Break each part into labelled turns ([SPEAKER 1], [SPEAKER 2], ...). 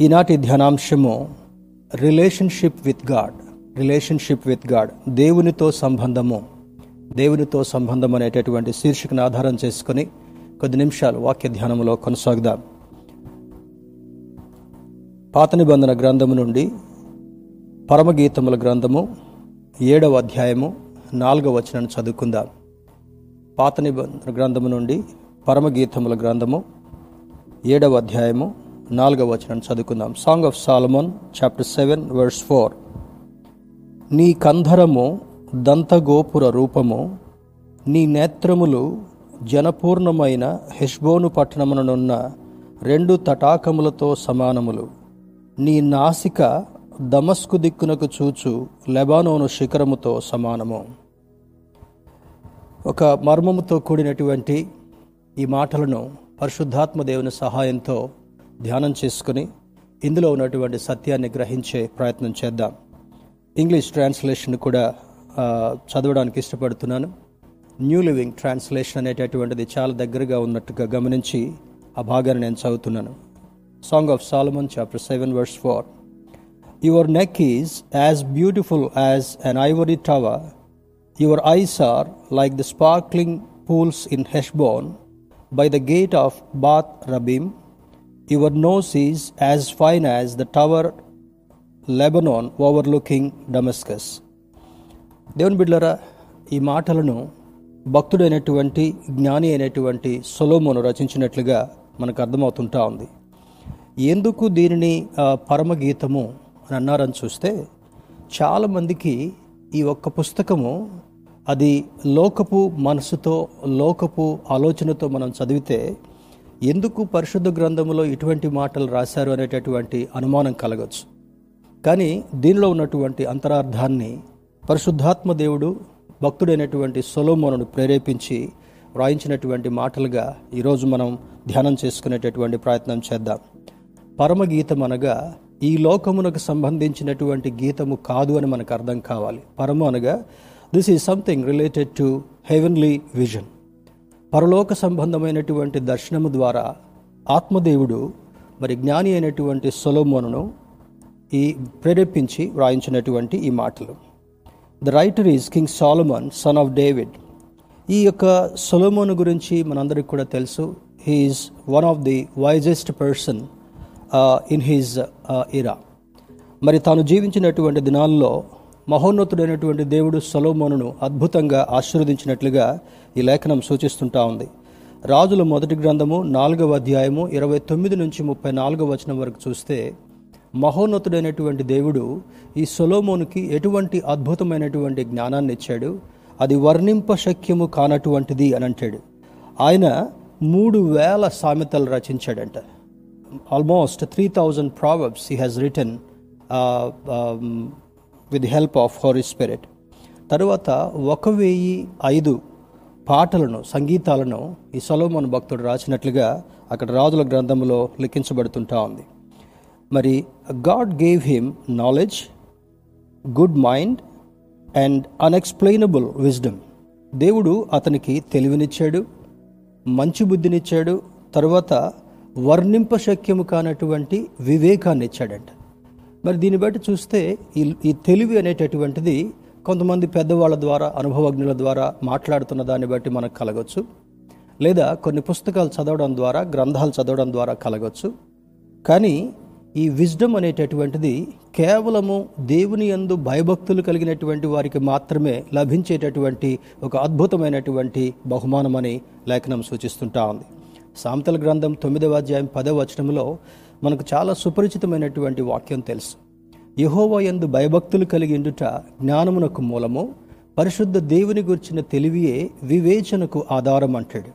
[SPEAKER 1] ఈనాటి ధ్యానాంశము relationship with God. Relationship with God. దేవునితో సంబంధము. దేవునితో సంబంధం అనేటటువంటి శీర్షికను ఆధారం చేసుకొని కొద్ది నిమిషాలు వాక్య ధ్యానంలో కొనసాగుదాం. పాత నిబంధన గ్రంథము నుండి పరమగీతముల గ్రంథము ఏడవ అధ్యాయము నాలుగవ వచనాన్ని చదువుకుందాం. పాత నిబంధన గ్రంథము నుండి పరమగీతముల గ్రంథము ఏడవ అధ్యాయము నాలుగవ వచనాన్ని చదువుకుందాం. Song of Solomon chapter seven verse four నీ కంధరము దంతగోపుర రూపము నీ నేత్రములు జనపూర్ణమైన హెష్బోను పట్టణముననున్న రెండు తటాకములతో సమానములు. నీ నాసిక దమస్కు దిక్కునకు చూచు లెబానోను శిఖరముతో సమానము. ఒక మర్మముతో కూడినటువంటి ఈ మాటలను పరిశుద్ధాత్మ దేవుని సహాయంతో ధ్యానం చేసుకుని ఇందులో ఉన్నటువంటి సత్యాన్ని గ్రహించే ప్రయత్నం చేద్దాం. ఇంగ్లీష్ ట్రాన్స్లేషన్ కూడా చదవడానికి ఇష్టపడుతున్నాను. న్యూ లివింగ్ ట్రాన్స్లేషన్ అనేటటువంటిది చాలా దగ్గరగా ఉన్నట్టుగా గమనించి ఆ భాగాన్ని నేను చదువుతున్నాను. Song of Solomon chapter seven verse four your neck is as beautiful as an ivory tower your eyes are like the sparkling pools in Heshbon by the gate of Bath Rabbim your nose is as fine as the tower Lebanon overlooking Damascus. దేవుని బిడ్లరా ఈ మాటలను భక్తుడైనటువంటి జ్ఞాని అయినటువంటి సొలోమోను రచించినట్లుగా మనకు అర్థమవుతుంటా ఉంది. ఎందుకు దీనిని పరమగీతము అని అన్నారని చూస్తే చాలామందికి ఈ ఒక్క పుస్తకము అది లోకపు మనసుతో లోకపు ఆలోచనతో మనం చదివితే ఎందుకు పరిశుద్ధ గ్రంథంలో ఇటువంటి మాటలు రాశారు అనేటటువంటి అనుమానం కలగచ్చు. కానీ దీనిలో ఉన్నటువంటి అంతరార్థాన్ని పరిశుద్ధాత్మ దేవుడు భక్తుడైనటువంటి సొలోమోనును ప్రేరేపించి వ్రాయించినటువంటి మాటలుగా ఈరోజు మనం ధ్యానం చేసుకునేటటువంటి ప్రయత్నం చేద్దాం. పరమగీతం అనగా ఈ లోకమునకు సంబంధించినటువంటి గీతము కాదు అని మనకు అర్థం కావాలి. పరము అనగా this is something related to heavenly vision పరలోక సంబంధమైనటువంటి దర్శనము ద్వారా ఆత్మదేవుడు మరి జ్ఞాని అయినటువంటి సొలోమోనును ఈ ప్రేరేపించి వ్రాయించినటువంటి ఈ మాటలు. The writer is King Solomon son of David ఈ యొక్క సొలోమోను గురించి మనందరికి కూడా తెలుసు. He is one of the wisest person in his era మరి తాను జీవించినటువంటి దినాల్లో మహోన్నతుడైనటువంటి దేవుడు సొలోమోనును అద్భుతంగా ఆశీర్వదించినట్లుగా ఈ లేఖనం సూచిస్తుంటా ఉంది. రాజుల మొదటి గ్రంథము నాలుగవ అధ్యాయము ఇరవై తొమ్మిది నుంచి ముప్పై నాలుగవ వచనం వరకు చూస్తే మహోన్నతుడైనటువంటి దేవుడు ఈ సొలోమోనుకి ఎటువంటి అద్భుతమైనటువంటి జ్ఞానాన్ని ఇచ్చాడు అది వర్ణింప శక్యము కానటువంటిది అని అంటాడు. ఆయన మూడు వేల సామెతలు రచించాడంట. Almost three thousand proverbs he has written with help of Holy Spirit. తరువాత ఒక వెయ్యి ఐదు పాటలను సంగీతాలను ఈ సొలోమోన్ భక్తుడు రాసినట్లుగా అక్కడ రాజుల గ్రంథంలో లిఖించబడుతుంటా ఉంది. మరి God gave him knowledge good mind and unexplainable wisdom. దేవుడు అతనికి తెలివినిచ్చాడు మంచి బుద్ధినిచ్చాడు తర్వాత వర్ణింపశక్యము కానటువంటి వివేకాన్ని ఇచ్చాడంట మరి దీన్ని బట్టి చూస్తే ఈ ఈ తెలివి అనేటటువంటిది కొంతమంది పెద్దవాళ్ళ ద్వారా అనుభవజ్ఞుల ద్వారా మాట్లాడుతున్న దాన్ని బట్టి మనకు కలగవచ్చు లేదా కొన్ని పుస్తకాలు చదవడం ద్వారా గ్రంథాలు చదవడం ద్వారా కలగవచ్చు కానీ ఈ విజ్డమ్ అనేటటువంటిది కేవలము దేవుని యందు భయభక్తులు కలిగినటువంటి వారికి మాత్రమే లభించేటటువంటి ఒక అద్భుతమైనటువంటి బహుమానమని లేఖనం సూచిస్తుంటా ఉంది. సామెతల గ్రంథం తొమ్మిదవ అధ్యాయం పదవ వచనంలో మనకు చాలా సుపరిచితమైనటువంటి వాక్యం తెలుసు. యహోవా ఎందు భయభక్తులు కలిగి ఉండుట జ్ఞానమునకు మూలము పరిశుద్ధ దేవుని గురించిన తెలివియే వివేచనకు ఆధారం అంటాడు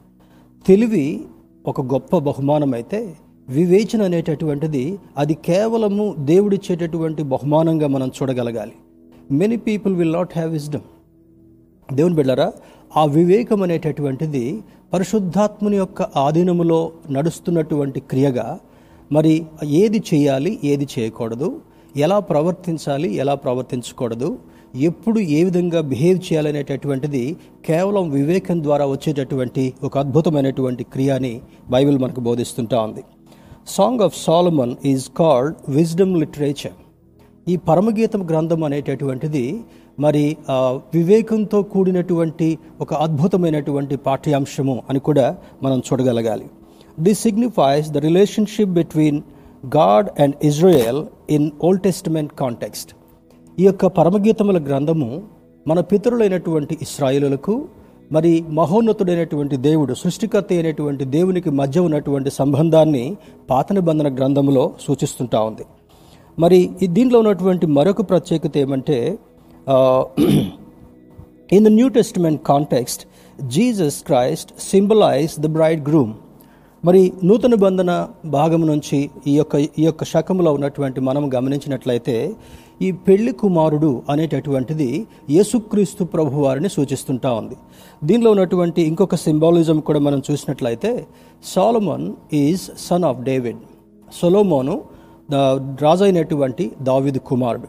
[SPEAKER 1] తెలివి ఒక గొప్ప బహుమానం అయితే వివేచన అనేటటువంటిది అది కేవలము దేవుడిచ్చేటటువంటి బహుమానంగా మనం చూడగలగాలి. Many people will not have wisdom దేవుని బిళ్ళరా ఆ వివేకం అనేటటువంటిది పరిశుద్ధాత్ముని యొక్క ఆధీనములో నడుస్తున్నటువంటి క్రియగా మరి ఏది చేయాలి ఏది చేయకూడదు ఎలా ప్రవర్తించాలి ఎలా ప్రవర్తించకూడదు ఎప్పుడు ఏ విధంగా బిహేవ్ చేయాలనేటటువంటిది కేవలం వివేకం ద్వారా వచ్చేటటువంటి ఒక అద్భుతమైనటువంటి క్రియ అని బైబిల్ మనకు బోధిస్తుంటా ఉంది. Song of Solomon is called wisdom literature ఈ పరమగీతం గ్రంథం అనేటటువంటిది మరి వివేకంతో కూడినటువంటి ఒక అద్భుతమైనటువంటి పాఠ్యాంశము అని కూడా మనం చూడగలగాలి. This signifies the relationship between God and Israel in Old Testament context ఈ యొక్క పరమగీతముల గ్రంథము మన పితరులైనటువంటి ఇస్రాయిలులకు మరి మహోన్నతుడైనటువంటి దేవుడు సృష్టికర్త అయినటువంటి దేవునికి మధ్య ఉన్నటువంటి సంబంధాన్ని పాత నిబంధన గ్రంథములో సూచిస్తుంటా ఉంది. మరి దీనిలో దీంట్లో ఉన్నటువంటి మరొక ప్రత్యేకత ఏమంటే in the New Testament context Jesus Christ symbolise the bride groom మరి నూతన బంధన భాగం నుంచి ఈ యొక్క ఈ యొక్క శకములో ఉన్నటువంటి మనం గమనించినట్లయితే ఈ పెళ్ళి కుమారుడు అనేటటువంటిది యేసుక్రీస్తు ప్రభు వారిని సూచిస్తుంటా ఉంది. దీనిలో ఉన్నటువంటి ఇంకొక సింబాలిజం కూడా మనం చూసినట్లయితే Solomon is son of David. Solomon రాజైనటువంటి రాజు అయినటువంటి దావిదు కుమారుడు.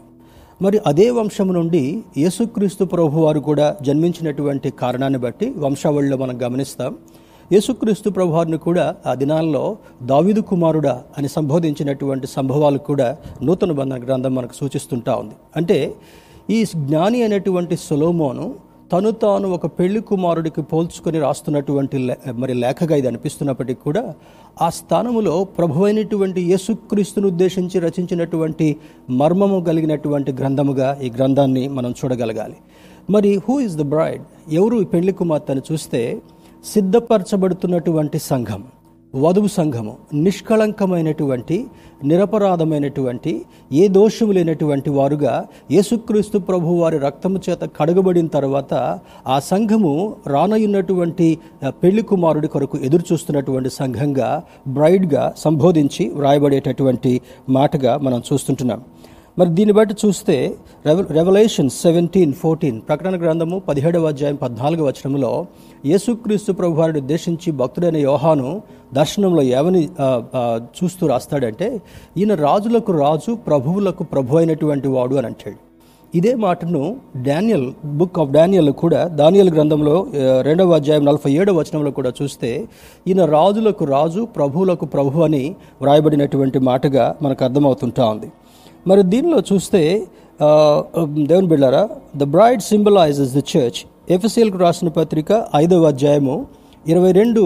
[SPEAKER 1] మరి అదే వంశం నుండి యేసుక్రీస్తు ప్రభు వారు కూడా జన్మించినటువంటి కారణాన్ని బట్టి వంశావళిలో మనం గమనిస్తాం. యేసుక్రీస్తు ప్రభువారిని కూడా ఆ దినాల్లో దావిదు కుమారుడా అని సంబోధించినటువంటి సంభవాలు కూడా నూతన బంధన గ్రంథం మనకు సూచిస్తుంటా ఉంది. అంటే ఈ జ్ఞాని అనేటువంటి సొలోమోను తను తాను ఒక పెళ్ళి కుమారుడికి పోల్చుకొని రాస్తున్నటువంటి మరి లేఖగా ఇది అనిపిస్తున్నప్పటికీ కూడా ఆ స్థానములో ప్రభువైనటువంటి యేసుక్రీస్తును ఉద్దేశించి రచించినటువంటి మర్మము కలిగినటువంటి గ్రంథముగా ఈ గ్రంథాన్ని మనం చూడగలగాలి. మరి హూ ఇస్ ద బ్రైడ్ ఎవరు ఈ పెళ్ళి కుమార్తెను చూస్తే సిద్ధపరచబడుతున్నటువంటి సంఘం వధువు సంఘము నిష్కళంకమైనటువంటి నిరపరాధమైనటువంటి ఏ దోషము లేనటువంటి వారుగా యేసుక్రీస్తు ప్రభు వారి రక్తము చేత కడగబడిన తర్వాత ఆ సంఘము రానయున్నటువంటి పెళ్ళి కుమారుడి కొరకు ఎదురు చూస్తున్నటువంటి సంఘంగా బ్రైడ్గా సంబోధించి వ్రాయబడేటటువంటి మాటగా మనం చూస్తుంటున్నాం. మరి దీన్ని బట్టి చూస్తే రెవల్యూషన్ సెవెంటీన్ ఫోర్టీన్ ప్రకటన గ్రంథము పదిహేడవ అధ్యాయం పద్నాలుగు వచనంలో యేసుక్రీస్తు ప్రభు వారిని ఉద్దేశించి భక్తుడైన యోహాను దర్శనంలో ఏమని చూస్తూ రాస్తాడంటే ఈయన రాజులకు రాజు ప్రభువులకు ప్రభు అయినటువంటి వాడు అని అంటాడు. ఇదే మాటను డానియల్ బుక్ ఆఫ్ డానియల్ కూడా దానియల్ గ్రంథంలో రెండవ అధ్యాయం నలభై ఏడవ వచనంలో కూడా చూస్తే ఈయన రాజులకు రాజు ప్రభువులకు ప్రభు అని వ్రాయబడినటువంటి మాటగా మనకు అర్థమవుతుంటా ఉంది. మరి దీనిలో చూస్తే దేవుని బిళ్ళారా the bride symbolises the church ఎఫ్ఎస్ఎల్కు రాసిన పత్రిక ఐదవ అధ్యాయము ఇరవై రెండు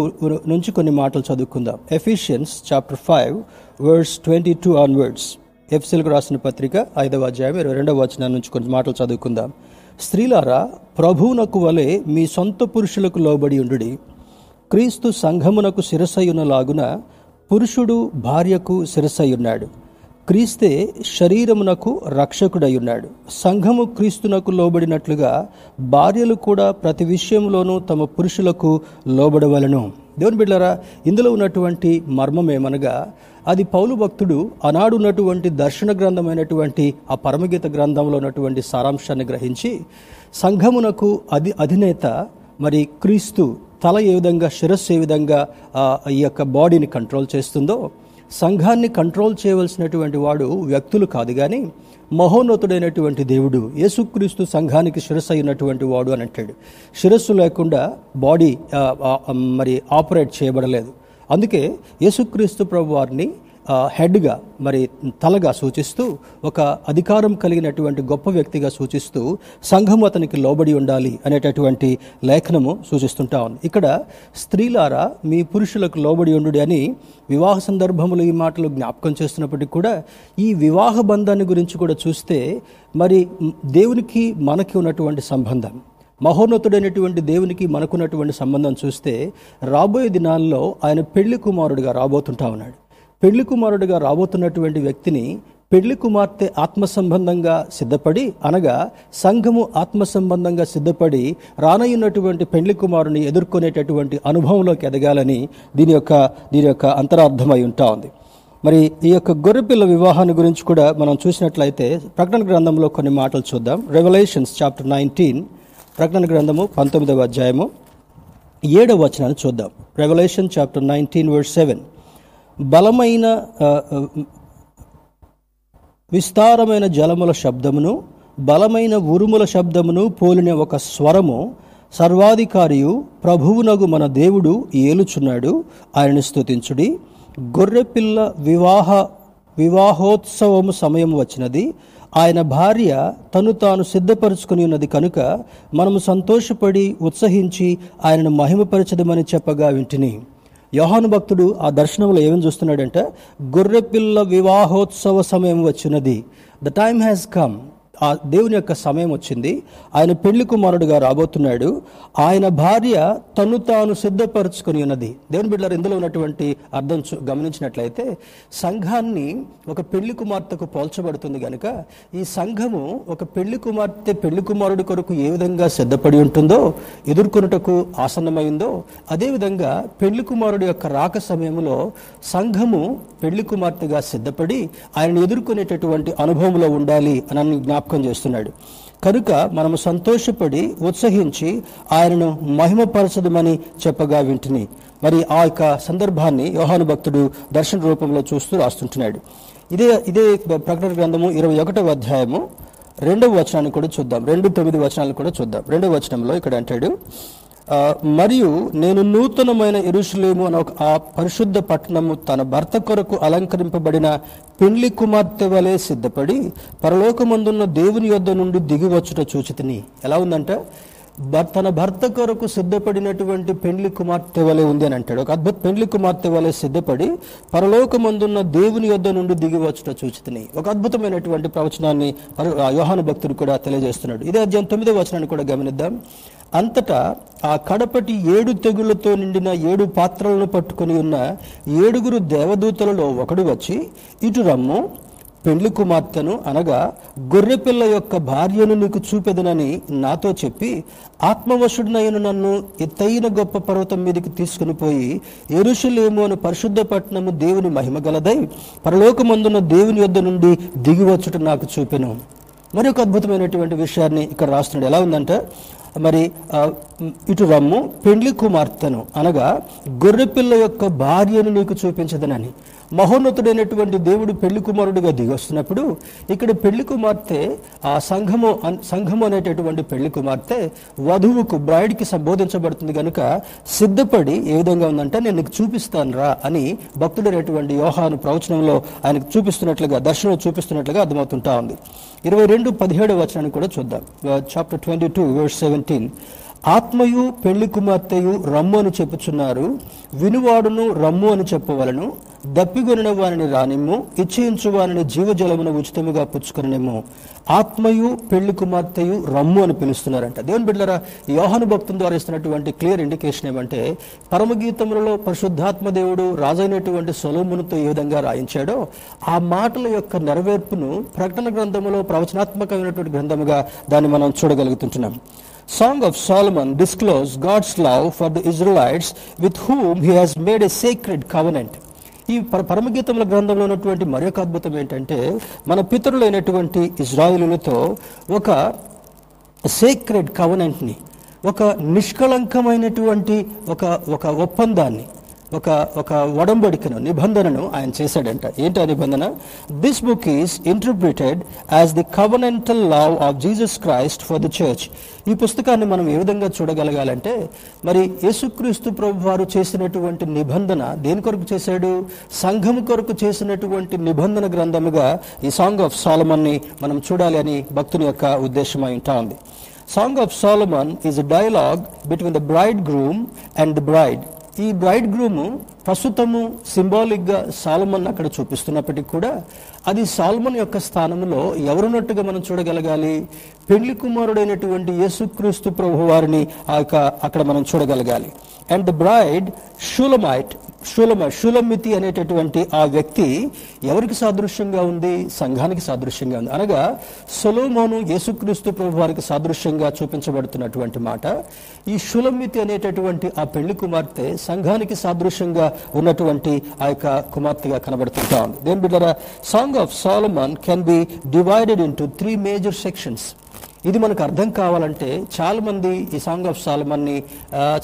[SPEAKER 1] నుంచి కొన్ని మాటలు చదువుకుందాం. Ephesians chapter five words twenty two onwards ఎఫ్సిల్కు రాసిన పత్రిక ఐదవ అధ్యాయం ఇరవై రెండవ వచనం నుంచి కొన్ని మాటలు చదువుకుందాం. స్త్రీలారా ప్రభువునకు వలె మీ సొంత పురుషులకు లోబడి ఉండుడి. క్రీస్తు సంఘమునకు శిరసయ్యునలాగున పురుషుడు భార్యకు శిరసయ్యున్నాడు క్రీస్తే శరీరమునకు రక్షకుడయ్యున్నాడు. సంఘము క్రీస్తునకు లోబడినట్లుగా భార్యలు కూడా ప్రతి విషయంలోనూ తమ పురుషులకు లోబడవలను. దేవుని బిడ్డరా ఇందులో ఉన్నటువంటి మర్మం ఏమనగా అది పౌలు భక్తుడు ఆనాడు ఉన్నటువంటి దర్శన గ్రంథమైనటువంటి ఆ పరమగీత గ్రంథంలో ఉన్నటువంటి సారాంశాన్ని గ్రహించి సంఘమునకు అధి అధినేత మరి క్రీస్తు తల ఏ విధంగా శిరస్సు ఏ విధంగా ఈ యొక్క బాడీని కంట్రోల్ చేస్తుందో సంఘాన్ని కంట్రోల్ చేయవలసినటువంటి వాడు వ్యక్తులు కాదు కానీ మహోన్నతుడైనటువంటి దేవుడు యేసుక్రీస్తు సంఘానికి శిరస్సు అయినటువంటి వాడు అని అంటాడు. శిరస్సు లేకుండా బాడీ మరి ఆపరేట్ చేయబడలేదు. అందుకే యేసుక్రీస్తు ప్రభు వారిని హెడ్గా మరి తలగా సూచిస్తూ ఒక అధికారం కలిగినటువంటి గొప్ప వ్యక్తిగా సూచిస్తూ సంఘం అతనికి లోబడి ఉండాలి అనేటటువంటి లేఖనము సూచిస్తుంటా ఉంది. ఇక్కడ స్త్రీలారా మీ పురుషులకు లోబడి ఉండు అని వివాహ సందర్భంలో ఈ మాటలు జ్ఞాపకం చేస్తున్నప్పటికీ కూడా ఈ వివాహ బంధాన్ని గురించి కూడా చూస్తే మరి దేవునికి మనకి ఉన్నటువంటి సంబంధం. మహోన్నతుడైనటువంటి దేవునికి మనకున్నటువంటి సంబంధం చూస్తే రాబోయే దినాల్లో ఆయన పెళ్ళి కుమారుడిగా రాబోతుంటా ఉన్నాడు. పెళ్ళి కుమారుడిగా రాబోతున్నటువంటి వ్యక్తిని పెళ్ళి కుమార్తె ఆత్మ సంబంధంగా సిద్ధపడి అనగా సంఘము ఆత్మ సంబంధంగా సిద్ధపడి రానయ్యున్నటువంటి పెళ్ళి కుమారుని ఎదుర్కొనేటటువంటి అనుభవంలోకి ఎదగాలని దీని యొక్క దీని యొక్క అంతరార్థమై ఉంటా ఉంది. మరి ఈ యొక్క గొర్రెపిల్ల వివాహాన్ని గురించి కూడా మనం చూసినట్లయితే ప్రకటన గ్రంథంలో కొన్ని మాటలు చూద్దాం. రెవల్యూషన్స్ చాప్టర్ నైన్టీన్ ప్రకటన గ్రంథము పంతొమ్మిదవ అధ్యాయము ఏడవ వచనాన్ని చూద్దాం. Revelation chapter nineteen word seven బలమైన విస్తారమైన జలముల శబ్దమును బలమైన ఉరుముల శబ్దమును పోలిన ఒక స్వరము సర్వాధికారియు ప్రభువునగు మన దేవుడు ఏలుచున్నాడు. ఆయనను స్తుతించుడి. గొర్రెపిల్ల వివాహ వివాహోత్సవము సమయం వచ్చినది. ఆయన భార్య తను తాను సిద్ధపరుచుకుని ఉన్నది కనుక మనము సంతోషపడి ఉత్సహించి ఆయనను మహిమపరచదమని చెప్పగా వింటిని. యోహాను భక్తుడు ఆ దర్శనంలో ఏమని చూస్తున్నాడంటే గొర్రెపిల్ల వివాహోత్సవ సమయం వచ్చినది. ద టైమ్ హ్యాస్ కమ్ ఆ దేవుని యొక్క సమయం వచ్చింది. ఆయన పెళ్ళి కుమారుడుగా రాబోతున్నాడు. ఆయన భార్య తను తాను సిద్ధపరచుకొని ఉన్నది. దేవుని బిడ్డలు ఇందులో ఉన్నటువంటి అర్థం చూ- గమనించినట్లయితే సంఘాన్ని ఒక పెళ్ళి కుమార్తెకు పోల్చబడుతుంది కనుక ఈ సంఘము ఒక పెళ్ళి కుమార్తె పెళ్ళి కుమారుడి కొరకు ఏ విధంగా సిద్ధపడి ఉంటుందో ఎదుర్కొనుటకు ఆసన్నమైందో అదేవిధంగా పెళ్ళి కుమారుడి యొక్క రాక సమయంలో సంఘము పెళ్ళి కుమార్తెగా సిద్ధపడి ఆయన ఎదుర్కొనేటటువంటి అనుభవంలో ఉండాలి అని అన్ని జ్ఞాపకం చేస్తున్నాడు. కనుక మనము సంతోషపడి ఉత్సహించి ఆయనను మహిమపరచదమని చెప్పగా వింటిని. మరి ఆ యొక్క సందర్భాన్ని యోహాను భక్తుడు దర్శన రూపంలో చూస్తూ రాస్తుంటున్నాడు. ఇదే ఇదే ప్రకటన గ్రంథము ఇరవై ఒకటవ అధ్యాయము రెండవ వచనాన్ని కూడా చూద్దాం. రెండు తొమ్మిది వచనాలు కూడా చూద్దాం. రెండవ వచనంలో ఇక్కడ అంటాడు మరియు నేను నూతనమైన ఇరుషులేము అనే ఒక ఆ పరిశుద్ధ పట్టణము తన భర్త కొరకు అలంకరింపబడిన పెండ్లి కుమార్తె వలె సిద్ధపడి పరలోకమందున్న దేవుని యొద్ద నుండి దిగివచ్చుట చూచితిని. ఎలా ఉందంటే? భర్- తన భర్త కొరకు సిద్ధపడినటువంటి పెండ్లి కుమార్తె వలె ఉంది అని అంటాడు. ఒక అద్భుత పెండ్లి కుమార్తె వలె సిద్ధపడి పరలోకమందున్న దేవుని యొద్ద నుండి దిగి వచ్చుట చూచితిని. ఒక అద్భుతమైనటువంటి ప్రవచనాన్ని యోహాను భక్తుడు కూడా తెలియజేస్తున్నాడు. ఇదే అధ్యాయం తొమ్మిదో వచనాన్ని కూడా గమనిద్దాం. అంతటా ఆ కడపటి ఏడు తెగులతో నిండిన ఏడు పాత్రలను పట్టుకొని ఉన్న ఏడుగురు దేవదూతలలో ఒకడు వచ్చి ఇటు రమ్ము పెండ్లి కుమార్తెను అనగా గొర్రెపిల్ల యొక్క భార్యను నీకు చూపెదనని నాతో చెప్పి ఆత్మవశుడినైన నన్ను ఎత్తైన గొప్ప పర్వతం మీదకి తీసుకుని పోయి ఎరుషులేము అని పరిశుద్ధ పట్టణము దేవుని మహిమగలదై పరలోకమందున్న దేవుని యొద్ద నుండి దిగివచ్చుట నాకు చూపెను. మరి ఒక అద్భుతమైనటువంటి విషయాన్ని ఇక్కడ రాస్తున్నాడు. ఎలా ఉందంటే మరి ఇటు రమ్ము పెండ్లి కుమార్తెను అనగా గొర్రెపిల్ల యొక్క భార్యను నీకు చూపించదనని. మహోన్నతుడైనటువంటి దేవుడు పెళ్ళి కుమారుడిగా దిగొస్తున్నప్పుడు ఇక్కడ పెళ్ళి కుమార్తె ఆ సంఘము సంఘము అనేటటువంటి పెళ్ళి కుమార్తె వధువుకు బ్రైడ్కి సంబోధించబడుతుంది కనుక సిద్ధపడి ఏ విధంగా ఉందంటే నేను నీకు చూపిస్తాను రా అని భక్తుడైనటువంటి యోహాను ప్రవచనంలో ఆయనకు చూపిస్తున్నట్లుగా దర్శనం చూపిస్తున్నట్లుగా అర్థమవుతుంటా ఉంది. ఇరవై రెండు పదిహేడు వచనాన్ని కూడా చూద్దాం. చాప్టర్ ట్వంటీ టూ సెవెంటీన్ ఆత్మయు పెళ్ళి కుమార్తెయు రమ్ము అని చెప్పుచున్నారు. వినువాడును రమ్ము అని చెప్పవలను. దప్పిగొనిన వారిని రానిమ్ము. ఇచ్చేయించు వారిని జీవజలమును ఉచితముగా పుచ్చుకొనిమ్ము ఆత్మయు పెళ్ళి కుమార్తెయు రమ్ము అని పిలుస్తున్నారంట. దేవుని బిడ్డరా యోహను భక్తుని భక్తుల ద్వారా ఇస్తున్నటువంటి క్లియర్ ఇండికేషన్ ఏమంటే పరమగీతములలో పరిశుద్ధాత్మ దేవుడు రాజైనటువంటి సొలోమునుతో ఏ విధంగా రాయించాడో ఆ మాటల యొక్క నెరవేర్పును ప్రకటన గ్రంథములో ప్రవచనాత్మకమైనటువంటి గ్రంథముగా దాన్ని మనం చూడగలుగుతుంటున్నాం. Song of Solomon disclose God's love for the Israelites with whom he has made a sacred covenant. ఈ పర పరమగీతముల గ్రంథంలో ఉన్నటువంటి మరొక అద్భుతం ఏంటంటే మన పితరులైనటువంటి ఇజ్రాయిలులతో ఒక సేక్రెడ్ కవనెంట్ని ఒక నిష్కళంకమైనటువంటి ఒక ఒక ఒప్పందాన్ని ఒక ఒక వడంబడికను నిబంధనను ఆయన చేశాడంట. ఏంటి ఆ నిబంధన? This book is interpreted as the covenantal love of Jesus Christ for the church ఈ పుస్తకాన్ని మనం ఏ విధంగా చూడగలగాలంటే మరి యేసుక్రీస్తు ప్రభు వారు చేసినటువంటి నిబంధన దేని కొరకు చేశాడు? సంఘం కొరకు చేసినటువంటి నిబంధన గ్రంథముగా ఈ సాంగ్ ఆఫ్ సాలమన్ని మనం చూడాలి అని భక్తుని యొక్క ఉద్దేశమై ఉంటా ఉంది. Song of Solomon is a dialogue between the bride groom and the bride ఈ బ్రైడ్ గ్రూమ్ ప్రస్తుతము సింబాలిక్గా సాలమన్ అక్కడ చూపిస్తున్నప్పటికీ కూడా అది సాల్మన్ యొక్క స్థానంలో ఎవరున్నట్టుగా మనం చూడగలగాలి? పెళ్ళి కుమారుడైనటువంటి యేసుక్రీస్తు ప్రభు వారిని ఆ యొక్క అక్కడ మనం చూడగలగాలి. అండ్ ద బ్రైడ్ షూలమైట్ షూలమ షూలమితి అనేటటువంటి ఆ వ్యక్తి ఎవరికి సాదృశ్యంగా ఉంది? సంఘానికి సాదృశ్యంగా ఉంది. అనగా సొలోమోను యేసుక్రీస్తు ప్రభు వారికి సాదృశ్యంగా చూపించబడుతున్నటువంటి మాట. ఈ షూలమితి అనేటటువంటి ఆ పెళ్ళి కుమార్తె సంఘానికి సాదృశ్యంగా ఉన్నటువంటి ఆ యొక్క కుమార్తెగా కనబడుతుంటా ఉంది. దేని బిడ్డరా song of Solomon can be divided into three major sections ఇది మనకు అర్థం కావాలంటే చాలా మంది ఈ సాంగ్ ఆఫ్ సాల్మన్ని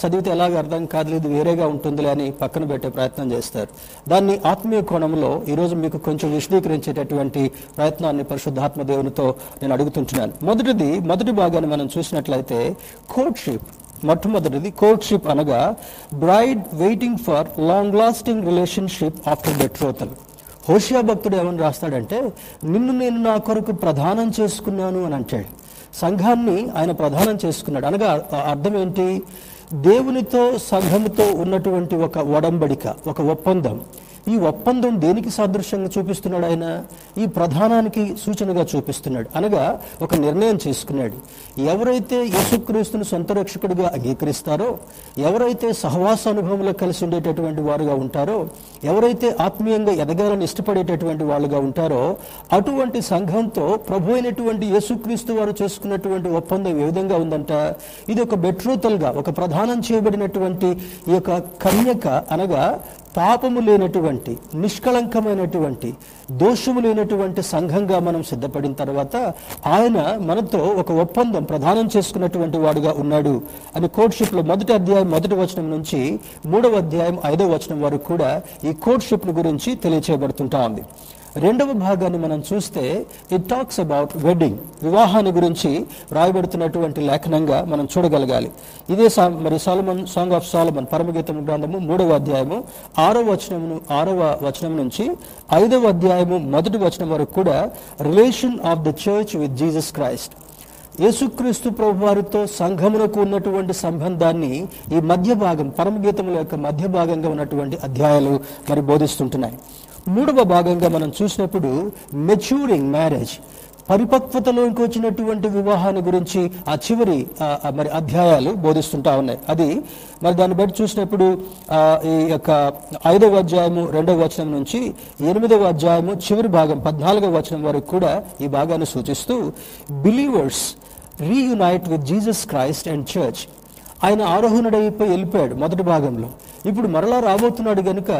[SPEAKER 1] చదివితే ఎలాగ అర్థం కాదు వేరేగా ఉంటుందిలే అని పక్కన పెట్టే ప్రయత్నం చేస్తారు. దాన్ని ఆత్మీయ కోణంలో ఈరోజు మీకు కొంచెం విశదీకరించేటటువంటి ప్రయత్నాన్ని పరిశుద్ధాత్మ దేవునితో నేను అడుగుతుంటున్నాను. మొదటిది మొదటి భాగాన్ని మనం చూసినట్లయితే కోర్ట్షిప్ మొట్టమొదటిది కోర్ట్షిప్ అనగా bride waiting for long lasting relationship after betrothal Hosea భక్తుడు ఏమని రాస్తాడంటే నిన్ను నేను నా కొరకు ప్రధానం చేసుకున్నాను అని అంటాడు. సంఘాన్ని ఆయన ప్రధానం చేసుకున్నాడు. అనగా అర్థం ఏంటి? దేవునితో సంఘముతో ఉన్నటువంటి ఒక ఒడంబడిక ఒక ఒప్పందం. ఈ ఒప్పందం దేనికి సాదృశ్యంగా చూపిస్తున్నాడు ఆయన? ఈ ప్రధానానికి సూచనగా చూపిస్తున్నాడు. అనగా ఒక నిర్ణయం చేసుకున్నాడు. ఎవరైతే యేసుక్రీస్తును సొంత రక్షకుడిగా అంగీకరిస్తారో ఎవరైతే సహవాస అనుభవంలో కలిసి ఉండేటటువంటి వారుగా ఉంటారో ఎవరైతే ఆత్మీయంగా ఎదగాలని ఇష్టపడేటటువంటి వాళ్ళుగా ఉంటారో అటువంటి సంఘంతో ప్రభు అయినటువంటి యేసుక్రీస్తు వారు చేసుకున్నటువంటి ఒప్పందం ఏ విధంగా ఉందంట? ఇది ఒక బెట్రోతల్గా ఒక ప్రధానం చేయబడినటువంటి ఈ యొక్క కన్యక అనగా పాపము లేనటువంటి నిష్కళంకమైనటువంటి దోషము లేనటువంటి సంఘంగా మనం సిద్ధపడిన తర్వాత ఆయన మనతో ఒక ఒప్పందం ప్రదానం చేసుకున్నటువంటి వాడుగా ఉన్నాడు అని కోర్ట్షిప్ మొదటి అధ్యాయం మొదటి వచనం నుంచి మూడవ అధ్యాయం ఐదవ వచనం వరకు కూడా ఈ కోర్ట్షిప్ గురించి తెలియచేయబడుతుంటా ఉంది. రెండవ భాగాన్ని మనం చూస్తే ఇట్ టాక్స్ అబౌట్ వెడ్డింగ్ వివాహాన్ని గురించి రాయబడుతున్నటువంటి లేఖనంగా మనం చూడగలగాలి. ఇదే సా- మరి సాలమన్ సాంగ్ ఆఫ్ సాలమన్ పరమగీతం గ్రంథము మూడవ అధ్యాయము ఆరవ వచనమును ఆరవ వచనం నుంచి ఐదవ అధ్యాయము మొదటి వచనం వరకు కూడా relation of the church with Jesus Christ యేసుక్రీస్తు ప్రభు వారితో సంఘమునకు ఉన్నటువంటి సంబంధాన్ని ఈ మధ్య భాగం పరమగీతముల యొక్క మధ్య భాగంగా ఉన్నటువంటి అధ్యాయాలు మరి బోధిస్తుంటున్నాయి. మూడవ భాగంగా మనం చూసినప్పుడు మెచ్యూరింగ్ మ్యారేజ్ పరిపక్వతలోకి వచ్చినటువంటి వివాహాన్ని గురించి ఆ చివరి మరి అధ్యాయాలు బోధిస్తుంటా ఉన్నాయి. అది మరి దాన్ని బట్టి చూసినప్పుడు ఈ యొక్క ఐదవ అధ్యాయము రెండవ వచనం నుంచి ఎనిమిదవ అధ్యాయము చివరి భాగం పద్నాలుగవ వచనం వరకు కూడా ఈ భాగాన్ని సూచిస్తూ believers reunite with Jesus Christ and church ఆయన ఆరోహణుడైపోయి వెళ్ళిపోయాడు మొదటి భాగంలో. ఇప్పుడు మరలా రాబోతున్నాడు గనుక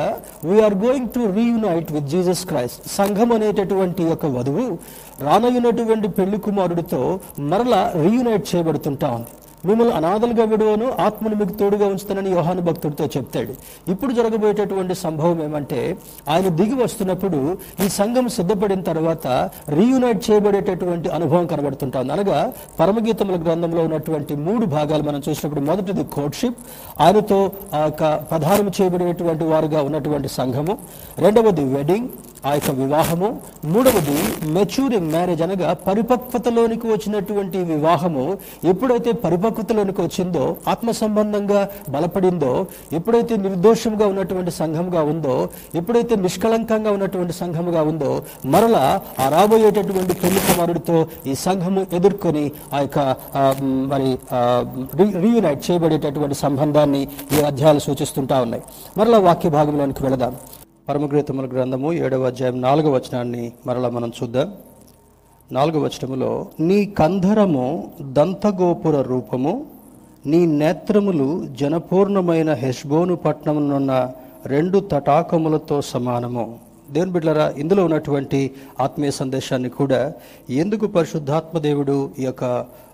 [SPEAKER 1] we are going to reunite with Jesus Christ సంఘం అనేటటువంటి ఒక వధువు రానయ్యున్నటువంటి పెళ్ళి కుమారుడితో మరలా రీయునైట్ చేయబడుతుంటా ఉంది. మిమ్మల్ని అనాథలుగా విడువను ఆత్మను మీకు తోడుగా ఉంచుతానని యోహాను భక్తుడితో చెప్తాడు. ఇప్పుడు జరగబోయేటటువంటి సంభవం ఏమంటే ఆయన దిగి వస్తున్నప్పుడు ఈ సంఘం సిద్ధపడిన తర్వాత రీయునైట్ చేయబడేటటువంటి అనుభవం కనబడుతుంటుంది అనగా పరమగీతముల గ్రంథంలో ఉన్నటువంటి మూడు భాగాలు మనం చూసినప్పుడు మొదటిది కోర్ట్షిప్ ఆయనతో ఆ యొక్క ప్రధానం చేయబడినటువంటి వారుగా ఉన్నటువంటి సంఘము రెండవది వెడ్డింగ్ ఆ యొక్క వివాహము. మూడవది మెచ్యూరింగ్ మ్యారేజ్ అనగా పరిపక్వతలోనికి వచ్చినటువంటి వివాహము. ఎప్పుడైతే పరిపక్వతలోనికి వచ్చిందో ఆత్మ సంబంధంగా బలపడిందో ఎప్పుడైతే నిర్దోషంగా ఉన్నటువంటి సంఘంగా ఉందో ఎప్పుడైతే నిష్కళంకంగా ఉన్నటువంటి సంఘముగా ఉందో మరలా ఆ రాబోయేటటువంటి పెళ్ళి కుమారుడితో ఈ సంఘము ఎదుర్కొని ఆ యొక్క మరి రీయునైట్ చేయబడేటటువంటి సంబంధాన్ని ఈ అధ్యాయాలు సూచిస్తుంటా ఉన్నాయి. మరలా వాక్య భాగంలోనికి వెళదాం. పరమగ్రీతముల గ్రంథము ఏడవ అధ్యాయం నాలుగవ వచనాన్ని మరలా మనం చూద్దాం. నాలుగవ వచనములో నీ కంధరము దంతగోపుర రూపము నీ నేత్రములు జనపూర్ణమైన హెష్బోను పట్టణమునున్న రెండు తటాకములతో సమానము. దేవుని బిడ్డలారా ఇందులో ఉన్నటువంటి ఆత్మీయ సందేశాన్ని కూడా ఎందుకు పరిశుద్ధాత్మ దేవుడు ఈ యొక్క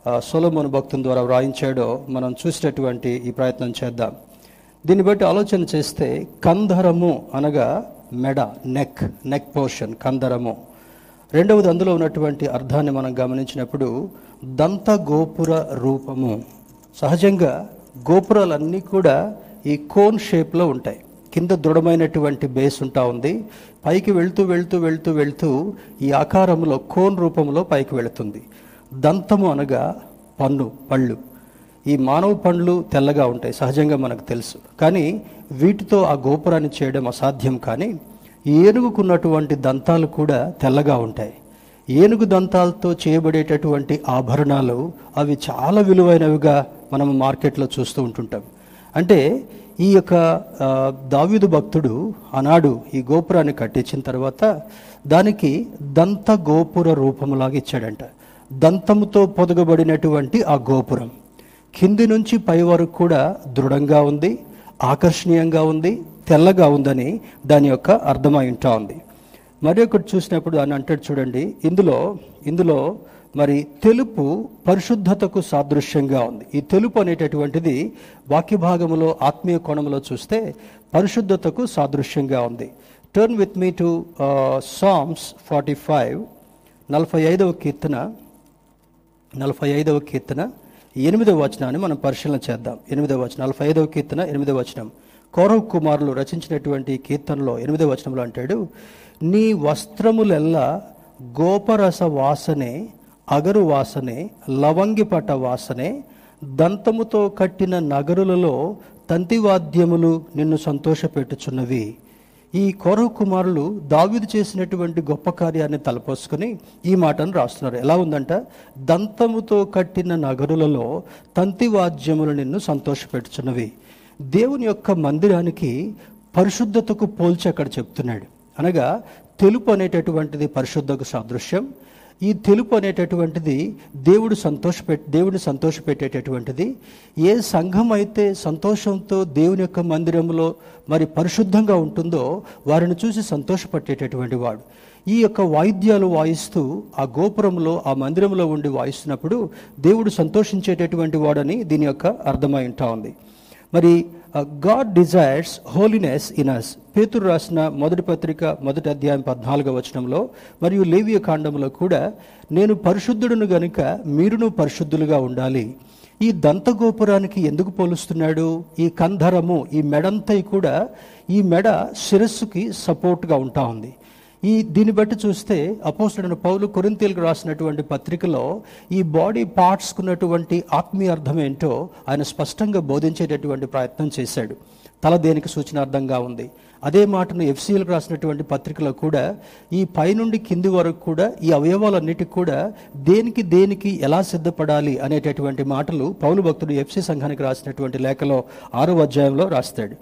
[SPEAKER 1] ఆ, భక్తుల భక్తుని ద్వారా వ్రాయించాడో మనం చూసినటువంటి ఈ ప్రయత్నం చేద్దాం. దీన్ని బట్టి ఆలోచన చేస్తే కంధరము అనగా మెడ నెక్ నెక్ పోర్షన్ కందరము. రెండవది అందులో ఉన్నటువంటి అర్థాన్ని మనం గమనించినప్పుడు దంత గోపుర రూపము. సహజంగా గోపురాలన్నీ కూడా ఈ కోన్ షేప్లో ఉంటాయి. కింద దృఢమైనటువంటి బేస్ ఉంటా ఉంది. పైకి వెళ్తూ వెళ్తూ వెళ్తూ వెళ్తూ ఈ ఆకారంలో కోన్ రూపంలో పైకి వెళుతుంది. దంతము అనగా పన్ను పళ్ళు. ఈ మానవ పండ్లు తెల్లగా ఉంటాయి సహజంగా మనకు తెలుసు. కానీ వీటితో ఆ గోపురాన్ని చేయడం అసాధ్యం కానీ ఏనుగుకున్నటువంటి దంతాలు కూడా తెల్లగా ఉంటాయి. ఏనుగు దంతాలతో చేయబడేటటువంటి ఆభరణాలు అవి చాలా విలువైనవిగా మనం మార్కెట్లో చూస్తూ ఉంటుంటాం. అంటే ఈ యొక్క దావ్యుదు భక్తుడు ఆనాడు ఈ గోపురాన్ని కట్టించిన తర్వాత దానికి దంత గోపుర రూపములాగా ఇచ్చాడంట. దంతముతో పొదగబడినటువంటి ఆ గోపురం. కింది నుంచి పై వరకు కూడా దృఢంగా ఉంది ఆకర్షణీయంగా ఉంది తెల్లగా ఉందని దాని యొక్క అర్థమై ఉంటా ఉంది. మరి ఒకటి చూసినప్పుడు అని అంటాడు చూడండి ఇందులో ఇందులో మరి తెలుపు పరిశుద్ధతకు సాదృశ్యంగా ఉంది. ఈ తెలుపు అనేటటువంటిది వాక్య భాగంలో ఆత్మీయ కోణంలో చూస్తే పరిశుద్ధతకు సాదృశ్యంగా ఉంది. Turn with me to Psalms forty five నలభై ఐదవ కీర్తన నలభై ఐదవ కీర్తన. ఎనిమిదవ వచనాన్ని మనం పరిశీలన చేద్దాం. ఎనిమిదవ వచనం నలభై ఐదవ కీర్తన ఎనిమిదవ వచనం. కౌరవ్ కుమారులు రచించినటువంటి కీర్తనలో ఎనిమిదవ వచనంలో అంటాడు నీ వస్త్రములెల్లా గోపరస వాసనే అగరు వాసనే లవంగిపట వాసనే దంతముతో కట్టిన నగరులలో తంతివాద్యములు నిన్ను సంతోషపెట్టుచున్నవి. ఈ కౌరవ కుమారులు దావిదు చేసినటువంటి గొప్ప కార్యాన్ని తలపోసుకొని ఈ మాటను రాస్తున్నారు. ఎలా ఉందంట? దంతముతో కట్టిన నగరులలో తంతివాద్యములు నిన్ను సంతోషపెట్టుచున్నవి దేవుని యొక్క మందిరానికి పరిశుద్ధతకు పోల్చి అక్కడ చెప్తున్నాడు. అనగా తెలుపు అనేటటువంటిది పరిశుద్ధకు సాదృశ్యం ఈ తెలుపు అనేటటువంటిది దేవుడు సంతోషపె దేవుడిని సంతోషపెట్టేటటువంటిది. ఏ సంఘం అయితే సంతోషంతో దేవుని యొక్క మందిరంలో మరి పరిశుద్ధంగా ఉంటుందో వారిని చూసి సంతోషపట్టేటటువంటి వాడు. ఈ యొక్క వాయిద్యాలు వాయిస్తూ ఆ గోపురంలో ఆ మందిరంలో ఉండి వాయిస్తున్నప్పుడు దేవుడు సంతోషించేటటువంటి వాడని దీని యొక్క అర్థమై ఉంటా ఉంది. మరి God desires holiness in us పేతురు రాసిన మొదటి పత్రిక మొదటి అధ్యాయం పద్నాలుగో వచనంలో మరియు లేవియ కాండంలో కూడా నేను పరిశుద్ధుడును గనుక మీరును పరిశుద్ధులుగా ఉండాలి. ఈ దంతగోపురానికి ఎందుకు పోలుస్తున్నాడు? ఈ కంధరము ఈ మెడంతై కూడా ఈ మెడ శిరస్సుకి సపోర్ట్గా ఉంటా ఉంది. ఈ దీన్ని బట్టి చూస్తే అపోస్తుడైన పౌలు కొరింతీలకు రాసినటువంటి పత్రికలో ఈ బాడీ పార్ట్స్కున్నటువంటి ఆత్మీయ అర్థం ఏంటో ఆయన స్పష్టంగా బోధించేటటువంటి ప్రయత్నం చేశాడు. తల దేనికి సూచనార్థంగా ఉంది? అదే మాటను ఎఫ్సిఎల్కి రాసినటువంటి పత్రికలో కూడా ఈ పైనుండి కింది వరకు కూడా ఈ అవయవాలన్నిటికి కూడా దేనికి దేనికి ఎలా సిద్ధపడాలి అనేటటువంటి మాటలు పౌలు భక్తుడు ఎఫ్సి సంఘానికి రాసినటువంటి లేఖలో ఆరో అధ్యాయంలో రాస్తాడు.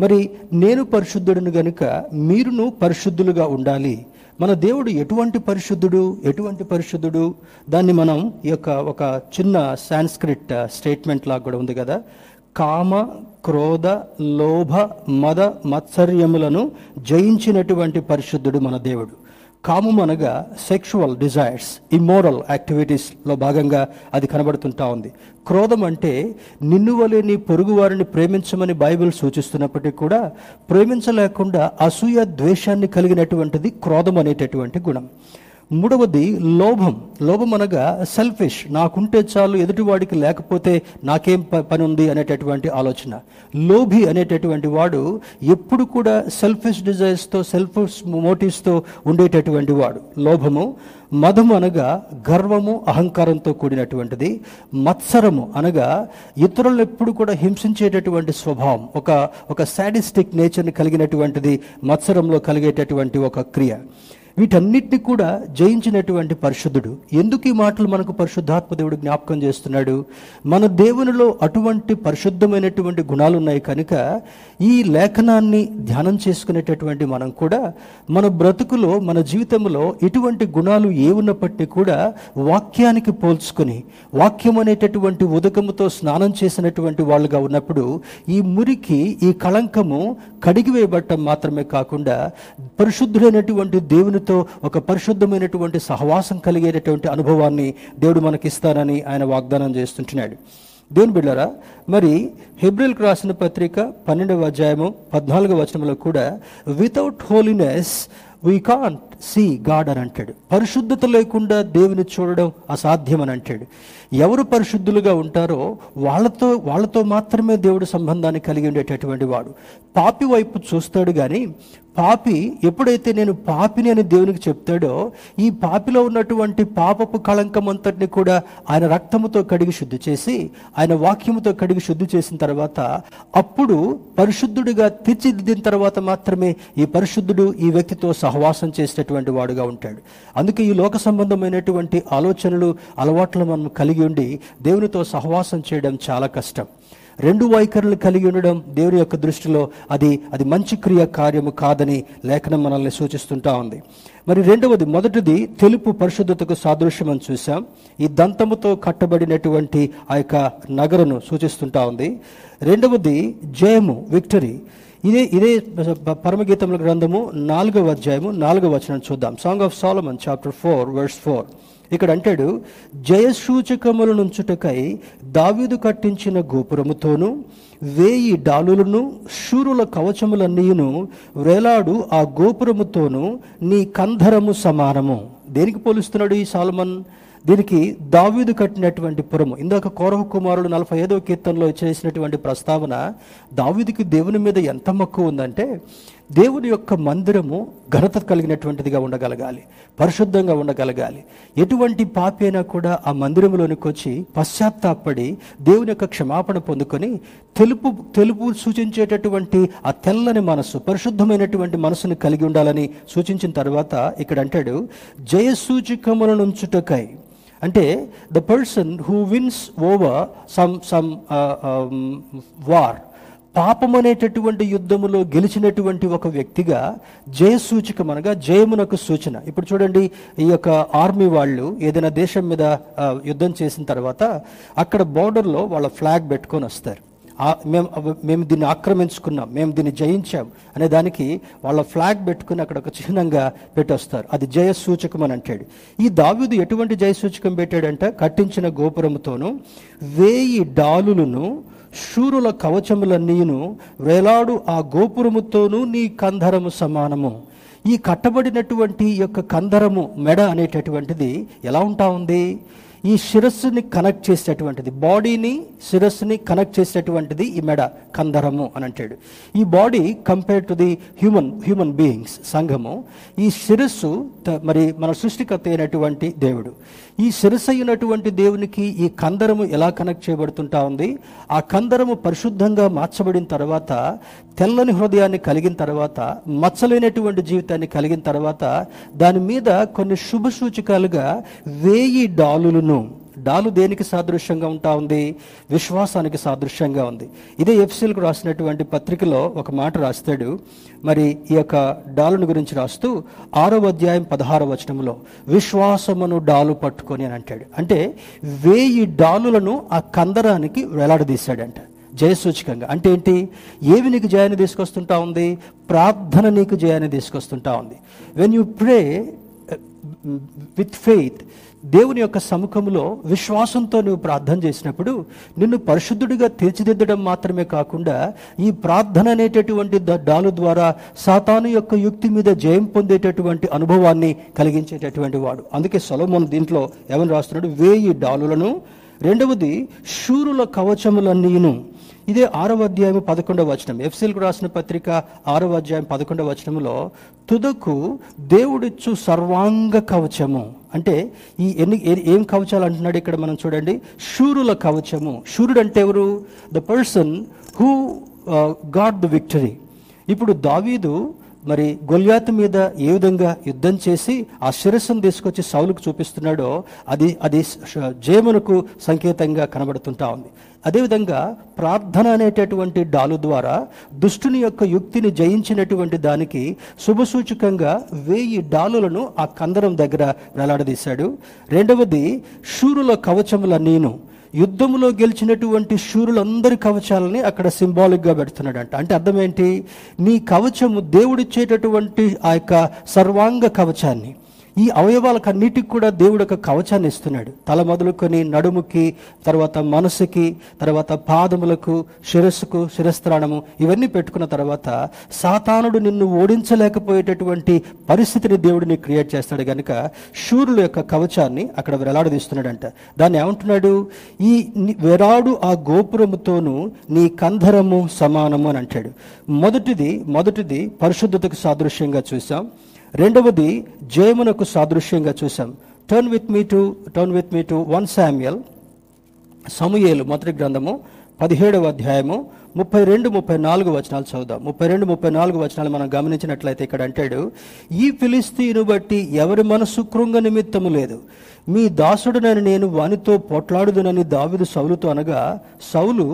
[SPEAKER 1] మరి నేను పరిశుద్ధుడిని గనుక మీరును పరిశుద్ధులుగా ఉండాలి. మన దేవుడు ఎటువంటి పరిశుద్ధుడు? ఎటువంటి పరిశుద్ధుడు? దాన్ని మనం ఈ యొక్క ఒక చిన్న సాంస్క్రిట్ స్టేట్మెంట్ లాగా కూడా ఉంది కదా. కామ క్రోధ లోభ మద మత్సర్యములను జయించినటువంటి పరిశుద్ధుడు మన దేవుడు. కామం అనగా సెక్షువల్ డిజైర్స్ ఇమ్మోరల్ యాక్టివిటీస్లో భాగంగా అది కనబడుతుంటా ఉంది. క్రోధం అంటే నిన్ను వలె నీ పొరుగు వారిని ప్రేమించమని బైబిల్ సూచిస్తున్నప్పటికీ కూడా ప్రేమించలేకుండా అసూయ ద్వేషాన్ని కలిగినటువంటిది క్రోధం అనేటటువంటి గుణం. మూడవది లోభం. లోభం అనగా సెల్ఫిష్ నాకుంటే చాలు ఎదుటివాడికి లేకపోతే నాకేం పని ఉంది అనేటటువంటి ఆలోచన. లోభి అనేటటువంటి వాడు ఎప్పుడు కూడా సెల్ఫిష్ డిజైర్స్తో సెల్ఫిష్ మోటివ్స్తో ఉండేటటువంటి వాడు. లోభము మదము అనగా గర్వము అహంకారంతో కూడినటువంటిది. మత్సరము అనగా ఇతరులను ఎప్పుడు కూడా హింసించేటటువంటి స్వభావం. ఒక ఒక సాడిస్టిక్ నేచర్ని కలిగినటువంటిది మత్సరంలో కలిగేటటువంటి ఒక క్రియ. వీటన్నిటిని కూడా జయించినటువంటి పరిశుద్ధుడు. ఎందుకు ఈ మాటలు మనకు పరిశుద్ధాత్మ దేవుడు జ్ఞాపకం చేస్తున్నాడు? మన దేవునిలో అటువంటి పరిశుద్ధమైనటువంటి గుణాలు ఉన్నాయి కనుక ఈ లేఖనాన్ని ధ్యానం చేసుకునేటటువంటి మనం కూడా మన బ్రతుకులో మన జీవితంలో ఇటువంటి గుణాలు ఏ ఉన్నప్పటికీ కూడా వాక్యానికి పోల్చుకొని వాక్యం అనేటటువంటి ఉదకముతో స్నానం చేసినటువంటి వాళ్ళుగా ఉన్నప్పుడు ఈ మురికి ఈ కళంకము కడిగివేయబట్టం మాత్రమే కాకుండా పరిశుద్ధుడైనటువంటి దేవునితో ఒక పరిశుద్ధమైనటువంటి సహవాసం కలిగేటటువంటి అనుభవాన్ని దేవుడు మనకిస్తానని ఆయన వాగ్దానం చేస్తుంటున్నాడు. దేవుని బిళ్ళరా మరి హెబ్రిల్కి రాసిన పత్రిక పన్నెండవ అధ్యాయము పద్నాలుగవ వచనంలో కూడా without holiness we can't see God అని అంటాడు. పరిశుద్ధత లేకుండా దేవుని చూడడం అసాధ్యం అని అంటాడు. ఎవరు పరిశుద్ధులుగా ఉంటారో వాళ్ళతో వాళ్ళతో మాత్రమే దేవుడు సంబంధాన్ని కలిగి ఉండేటటువంటి వాడు. పాపి వైపు చూస్తాడు కానీ పాపి ఎప్పుడైతే నేను పాపిని అని దేవునికి చెప్తాడో ఈ పాపిలో ఉన్నటువంటి పాపపు కళంకం అంతటిని కూడా ఆయన రక్తముతో కడిగి శుద్ధి చేసి ఆయన వాక్యముతో కడిగి శుద్ధి చేసిన తర్వాత అప్పుడు పరిశుద్ధుడిగా తీర్చిదిద్దిన తర్వాత మాత్రమే ఈ పరిశుద్ధుడు ఈ వ్యక్తితో సహవాసం చేసేటటువంటి వాడుగా ఉంటాడు. అందుకే ఈ లోక సంబంధమైనటువంటి ఆలోచనలు అలవాట్లు మనం కలిగి ఉండి దేవునితో సహవాసం చేయడం చాలా కష్టం. రెండు వైఖరులు కలిగి ఉండడం దేవుని యొక్క దృష్టిలో అది అది మంచి క్రియ కార్యము కాదని లేఖనం మనల్ని సూచిస్తుంటా ఉంది. మరి రెండవది మొదటిది తెలుపు పరిశుద్ధతకు సాదృశ్యం అని చూసాం ఈ దంతముతో కట్టబడినటువంటి ఆ యొక్క నగరను సూచిస్తుంటా ఉంది. రెండవది జయము విక్టరీ. ఇదే ఇదే పరమగీతముల గ్రంథము నాలుగవ అధ్యాయము నాలుగవ వచనం చూద్దాం. Song of Solomon chapter four verse four ఇక్కడ అంటాడు జయసూచకముల నుంచుటకై దావీదు కట్టించిన గోపురముతోను వేయి డాలులను శూరుల కవచములన్నీయును వేలాడు ఆ గోపురముతోను నీ కంధరము సమానము. దేనికి పోలుస్తున్నాడు ఈ సాలమన్? దీనికి దావీదు కట్టినటువంటి పురము. ఇందాక కోరహ కుమారుడు నలభై ఐదో కీర్తనలో చేసినటువంటి ప్రస్తావన దావీదుకి దేవుని మీద ఎంత మక్కువ ఉందంటే దేవుని యొక్క మందిరము ఘనత కలిగినటువంటిదిగా ఉండగలగాలి పరిశుద్ధంగా ఉండగలగాలి. ఎటువంటి పాపి అయినా కూడా ఆ మందిరంలోనికి వచ్చి పశ్చాత్తాపడి దేవుని యొక్క క్షమాపణ పొందుకొని తెలుపు తెలుపు సూచించేటటువంటి ఆ తెల్లని మనస్సు పరిశుద్ధమైనటువంటి మనసును కలిగి ఉండాలని సూచించిన తర్వాత ఇక్కడ అంటాడు జయసూచికములను ఉంచుటకై అంటే the person who wins over some some war పాపం అనేటటువంటి యుద్ధములో గెలిచినటువంటి ఒక వ్యక్తిగా జయసూచకం అనగా జయమునకు సూచన. ఇప్పుడు చూడండి ఈ యొక్క ఆర్మీ వాళ్ళు ఏదైనా దేశం మీద uh, యుద్ధం చేసిన తర్వాత అక్కడ బోర్డర్లో వాళ్ళ ఫ్లాగ్ పెట్టుకొని వస్తారు. మేము మేము దీన్ని ఆక్రమించుకున్నాం మేము దీన్ని జయించాం అనే దానికి వాళ్ళ ఫ్లాగ్ పెట్టుకుని అక్కడ ఒక చిహ్నంగా పెట్టొస్తారు. అది జయ సూచకం అని అంటాడు. ఈ దావీదు ఎటువంటి జయ సూచకం పెట్టాడంటే? కట్టించిన గోపురముతోనూ వేయి డాలులను శూరుల కవచములన్నీను వేలాడు ఆ గోపురముతోనూ నీ కంధరము సమానము. ఈ కట్టబడినటువంటి యొక్క కందరము మెడ అనేటటువంటిది ఎలా ఉంటా ఉంది? ఈ శిరస్సుని కనెక్ట్ చేసేటటువంటిది బాడీని శిరస్సుని కనెక్ట్ చేసేటువంటిది ఈ మెడ కందరము అని అంటాడు. ఈ body compare to the human human beings సంఘము ఈ శిరస్సు మరి మన సృష్టికర్త అయినటువంటి దేవుడు. ఈ శిరస్సు అయినటువంటి దేవునికి ఈ కందరము ఎలా కనెక్ట్ చేయబడుతుంటా ఉంది? ఆ కందరము పరిశుద్ధంగా మార్చబడిన తర్వాత తెల్లని హృదయాన్ని కలిగిన తర్వాత మచ్చలేనటువంటి జీవితాన్ని కలిగిన తర్వాత దాని మీద కొన్ని శుభ సూచికలుగా వేయి డాలులను డాలు దేనికి సాదృశ్యంగా ఉంటా ఉంది? విశ్వాసానికి సాదృశ్యంగా ఉంది. ఇదే ఎఫ్సిల్కు రాసినటువంటి పత్రికలో ఒక మాట రాస్తాడు. మరి ఈ యొక్క డాలును గురించి రాస్తూ ఆరో అధ్యాయం పదహార వచనంలో విశ్వాసమును డాలు పట్టుకొని అని అంటాడు. అంటే వేయి డాలులను ఆ కందరానికి వేలాడదీశాడంట. జయసూచకంగా. అంటే ఏంటి? ఏవి నీకు జయాన్ని తీసుకొస్తుంటా ఉంది? ప్రార్థన నీకు జయాన్ని తీసుకొస్తుంటా ఉంది. When you pray with faith దేవుని యొక్క సముఖంలో విశ్వాసంతో నువ్వు ప్రార్థన చేసినప్పుడు నిన్ను పరిశుద్ధుడిగా తీర్చిదిద్దడం మాత్రమే కాకుండా ఈ ప్రార్థన అనేటటువంటి డాలు ద్వారా సాతాను యొక్క యుక్తి మీద జయం పొందేటటువంటి అనుభవాన్ని కలిగించేటటువంటి వాడు. అందుకే సొలమోన్ దీంట్లో ఏమని రాస్తున్నాడు? వేయి డాలులను రెండవది శూరుల కవచములన్నీను ఇదే ఆరవ అధ్యాయం పదకొండవ వచనం. ఎఫ్సిల్కు రాసిన పత్రిక ఆరవ అధ్యాయం పదకొండవ వచనంలో తుదకు దేవుడిచ్చు సర్వాంగ కవచము. అంటే ఈ ఎన్ని ఏ- ఏం కవచాలు అంటున్నాడు ఇక్కడ మనం చూడండి. శూరుల కవచము. శూరుడు అంటే ఎవరు the person who God the victory ఇప్పుడు దావీదు మరి గొల్యాతు మీద ఏ విధంగా యుద్ధం చేసి ఆ శిరస్సును తీసుకొచ్చి సౌలుకు చూపిస్తున్నాడో అది అది జయమునకు సంకేతంగా కనబడుతుంటా ఉంది. అదేవిధంగా ప్రార్థన అనేటటువంటి డాలు ద్వారా దుష్టుని యొక్క యుక్తిని జయించినటువంటి దానికి శుభసూచకంగా వేయి డాలులను ఆ కందరం దగ్గర వేలాడదీశాడు. రెండవది శూరుల కవచముల నేను. యుద్ధంలో గెలిచినటువంటి శూరులందరి కవచాలని అక్కడ సింబాలిక్గా పెడుతున్నాడంట. అంటే అర్థం ఏంటి నీ కవచము దేవుడిచ్చేటటువంటి ఆ యొక్క సర్వాంగ కవచాన్ని ఈ అవయవాలకన్నిటికి కూడా దేవుడు ఒక కవచాన్ని ఇస్తున్నాడు. తల మొదలుకొని నడుముకి తర్వాత మనసుకి తర్వాత పాదములకు శిరస్సుకు శిరస్త్రాణము ఇవన్నీ పెట్టుకున్న తర్వాత సాతానుడు నిన్ను ఓడించలేకపోయేటటువంటి పరిస్థితిని దేవుడిని క్రియేట్ చేస్తాడు కనుక శూరుల యొక్క కవచాన్ని అక్కడ వేలాడదీస్తున్నాడంట. దాన్ని ఏమంటున్నాడు? ఈ వెరాడు ఆ గోపురముతోను నీ కంధరము సమానము అని అంటాడు. మొదటిది మొదటిది పరిశుద్ధతకు సాదృశ్యంగా చూసాం. రెండవది జయమునకు సాదృశ్యంగా చూసాం turn with me to turn with me to one Samuel సమూయేలు మొదటి గ్రంథము పదిహేడవ అధ్యాయము ముప్పై రెండు ముప్పై నాలుగు వచనాలు చదువుదాం. ముప్పై రెండు ముప్పై నాలుగు వచనాలు మనం గమనించినట్లయితే ఇక్కడ అంటాడు ఈ ఫిలిస్తీను బట్టి ఎవరి మనసు కృంగ నిమిత్తము లేదు. మీ దాసుడునని నేను వానితో పోట్లాడుదునని దావిదు సౌలుతో అనగా సౌలు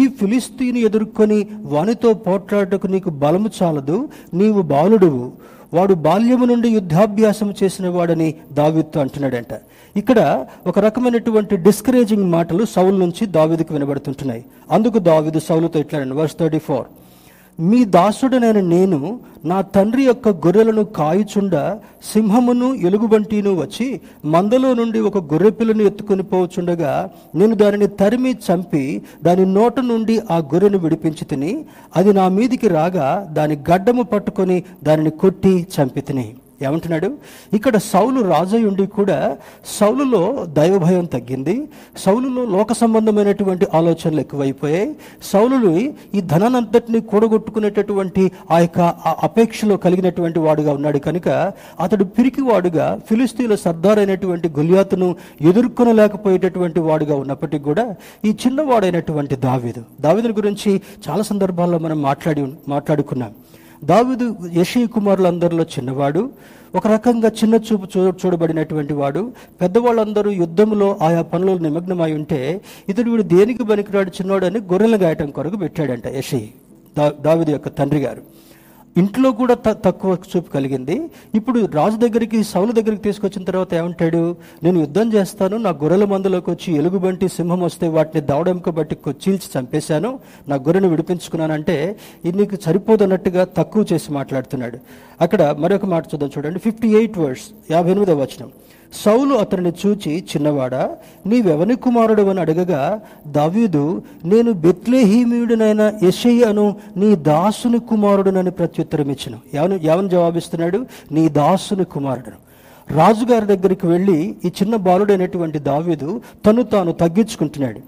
[SPEAKER 1] ఈ ఫిలిస్తీను ఎదుర్కొని వానితో పోట్లాడటకు నీకు బలము చాలదు నీవు బాలుడువు. వాడు బాల్యము నుండి యుద్ధాభ్యాసం చేసిన వాడని దావీదుతో అంటున్నాడంట. ఇక్కడ ఒక రకమైనటువంటి డిస్కరేజింగ్ మాటలు సౌలు నుంచి దావీదుకు వినబడుతుంటున్నాయి. అందుకు దావిదు సౌలుతో ఇట్లాడండి. వర్స్ థర్టీ ఫోర్ మీ దాసుడనైన నేను నా తండ్రి యొక్క గొర్రెలను కాయుచుండ సింహమును ఎలుగుబంటిను వచ్చి మందలో నుండి ఒక గొర్రె పిల్లను ఎత్తుకొని పోవచుండగా నేను దానిని తరిమి చంపి దాని నోట నుండి ఆ గొర్రెను విడిపించి తిని అది నా మీదికి రాగా దాని గడ్డము పట్టుకొని దానిని కొట్టి చంపి తిని. ఏమంటున్నాడు? ఇక్కడ సౌలు రాజై ఉండి కూడా సౌలులో దైవభయం తగ్గింది. సౌలులో లోక సంబంధమైనటువంటి ఆలోచనలు ఎక్కువైపోయాయి. సౌలులు ఈ ధనానంతటిని కూడగొట్టుకునేటటువంటి ఆ యొక్క అపేక్షలో కలిగినటువంటి వాడుగా ఉన్నాడు. కనుక అతడు పిరికి వాడుగా సర్దార్ అయినటువంటి గుల్యాతును ఎదుర్కొనలేకపోయేటటువంటి వాడుగా ఉన్నప్పటికీ కూడా ఈ చిన్నవాడైనటువంటి దావీదు. దావీదుని గురించి చాలా సందర్భాల్లో మనం మాట్లాడి మాట్లాడుకున్నాం. దావీదు యశీ కుమారులందరిలో చిన్నవాడు ఒక రకంగా చిన్న చూపు చూ చూడబడినటువంటి వాడు. పెద్దవాళ్ళందరూ యుద్ధంలో ఆయా పనులు నిమగ్నమై ఉంటే ఇతడు వీడు దేనికి పనికిరాడు చిన్నవాడు అని గొర్రెలు గాయటం కొరకు పెట్టాడంట యశీ దా దావిదు యొక్క తండ్రి గారు. ఇంట్లో కూడా త తక్కువ చూపు కలిగింది. ఇప్పుడు రాజు దగ్గరికి సౌలు దగ్గరికి తీసుకొచ్చిన తర్వాత ఏమంటాడు? నేను యుద్ధం చేస్తాను నా గొర్రెల మందులోకి వచ్చి ఎలుగుబంటి సింహం వస్తే వాటిని దవడెంక బట్టి కొచ్చీల్చి చీల్చి చంపేశాను. నా గొర్రెను విడిపించుకున్నానంటే ఇది నీకు సరిపోదన్నట్టుగా తక్కువ చేసి మాట్లాడుతున్నాడు. అక్కడ మరొక మాట చూద్దాం చూడండి. ఫిఫ్టీ ఎయిట్ వర్డ్స్ యాభై ఎనిమిదవ వచనం. సౌలు అతనిని చూచి చిన్నవాడా నీవెవని కుమారుడు అని అడగగా దావీదు నేను బెత్లేహీమీయుడినైన అను నీ దాసుని కుమారుడునని ప్రత్యుత్తరం ఇచ్చిన ఎవను ఎవని జవాబిస్తున్నాడు? నీ దాసుని కుమారుడును. రాజుగారి దగ్గరికి వెళ్ళి ఈ చిన్న బాలుడైనటువంటి దావీదు తను తాను తగ్గించుకుంటున్నాడు.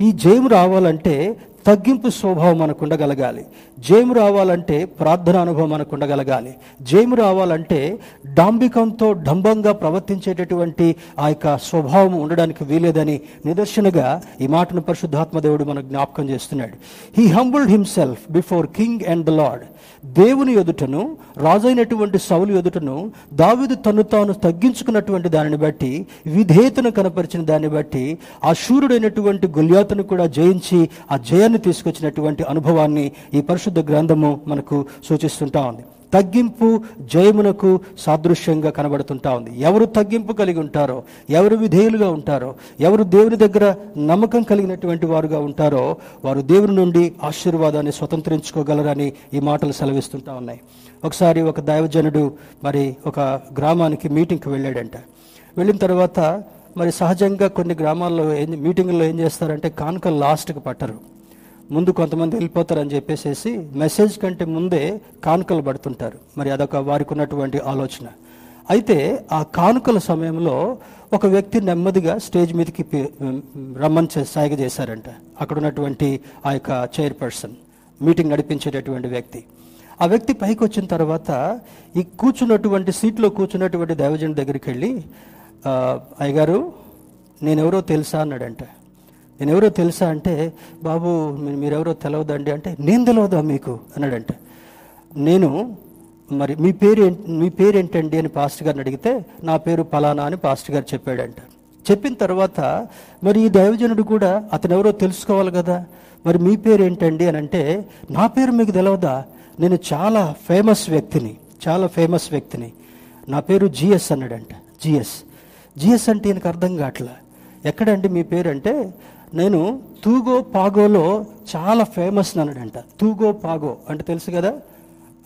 [SPEAKER 1] ఈ జయం రావాలంటే తగ్గింపు స్వభావం మనకు ఉండగలగాలి. జయము రావాలంటే ప్రార్థన అనుభవం మనకు ఉండగలగాలి. జయము రావాలంటే డాంబికంతో డంబంగా ప్రవర్తించేటటువంటి ఆ యొక్క స్వభావం ఉండడానికి వీలేదని నిదర్శనగా ఈ మాటను పరిశుద్ధాత్మదేవుడు మనకు జ్ఞాపకం చేస్తున్నాడు. He humbled himself before king and the Lord దేవుని ఎదుటను రాజైనటువంటి సౌలు ఎదుటను దావిదు తను తాను తగ్గించుకున్నటువంటి దానిని బట్టి విధేయతను కనపరిచిన దాన్ని బట్టి ఆ శూరుడైనటువంటి గుల్యాతను కూడా జయించి ఆ జయాన్ని తీసుకొచ్చినటువంటి అనుభవాన్ని ఈ పరిశుద్ధ గ్రంథము మనకు సూచిస్తుంటా ఉంది. తగ్గింపు జయమునకు సాదృశ్యంగా కనబడుతుంటా ఉంది. ఎవరు తగ్గింపు కలిగి ఉంటారో ఎవరు విధేయులుగా ఉంటారో ఎవరు దేవుని దగ్గర నమ్మకం కలిగినటువంటి వారుగా ఉంటారో వారు దేవుని నుండి ఆశీర్వాదాన్ని స్వతంత్రించుకోగలరని ఈ మాటలు సెలవిస్తుంటా ఉన్నాయి. ఒకసారి ఒక దైవజనుడు మరి ఒక గ్రామానికి మీటింగ్కి వెళ్ళాడంట. వెళ్ళిన తర్వాత మరి సహజంగా కొన్ని గ్రామాల్లో ఏం మీటింగుల్లో ఏం చేస్తారంటే కానుక లాస్ట్కి పట్టరు. ముందు కొంతమంది వెళ్ళిపోతారని చెప్పేసేసి మెసేజ్ కంటే ముందే కానుకలు పడుతుంటారు. మరి అదొక వారికి ఉన్నటువంటి ఆలోచన. అయితే ఆ కానుకల సమయంలో ఒక వ్యక్తి నెమ్మదిగా స్టేజ్ మీదకి రమ్మని చే- సాయిగ చేశారంట. అక్కడ ఉన్నటువంటి ఆ యొక్క చైర్పర్సన్ మీటింగ్ నడిపించేటటువంటి వ్యక్తి. ఆ వ్యక్తి పైకి వచ్చిన తర్వాత ఈ కూర్చున్నటువంటి సీట్లో కూర్చున్నటువంటి దైవజన్ దగ్గరికి వెళ్ళి అయ్యగారు నేనెవరో తెలుసా? అన్నాడంట. నేను ఎవరో తెలుసా అంటే బాబు మీరెవరో తెలవదండి అంటే నేను తెలవదా మీకు? అన్నాడంట. నేను మరి మీ పేరు మీ పేరు ఏంటండి అని పాస్టర్ గారిని అడిగితే నా పేరు పలానా అని పాస్టర్ గారు చెప్పాడంట. చెప్పిన తర్వాత మరి ఈ దైవజనుడు కూడా అతను ఎవరో తెలుసుకోవాలి కదా? మరి మీ పేరు ఏంటండి అని అంటే నా పేరు మీకు తెలవదా? నేను చాలా ఫేమస్ వ్యక్తిని చాలా ఫేమస్ వ్యక్తిని. నా పేరు జిఎస్ అన్నాడంట. జిఎస్. జిఎస్ అంటే ఈయనకు అర్థం కావట్లా. ఎక్కడండి మీ పేరు? అంటే నేను తూగో పాగోలో చాలా ఫేమస్ అన్నాడంట తూగో పాగో అంటే తెలుసు కదా?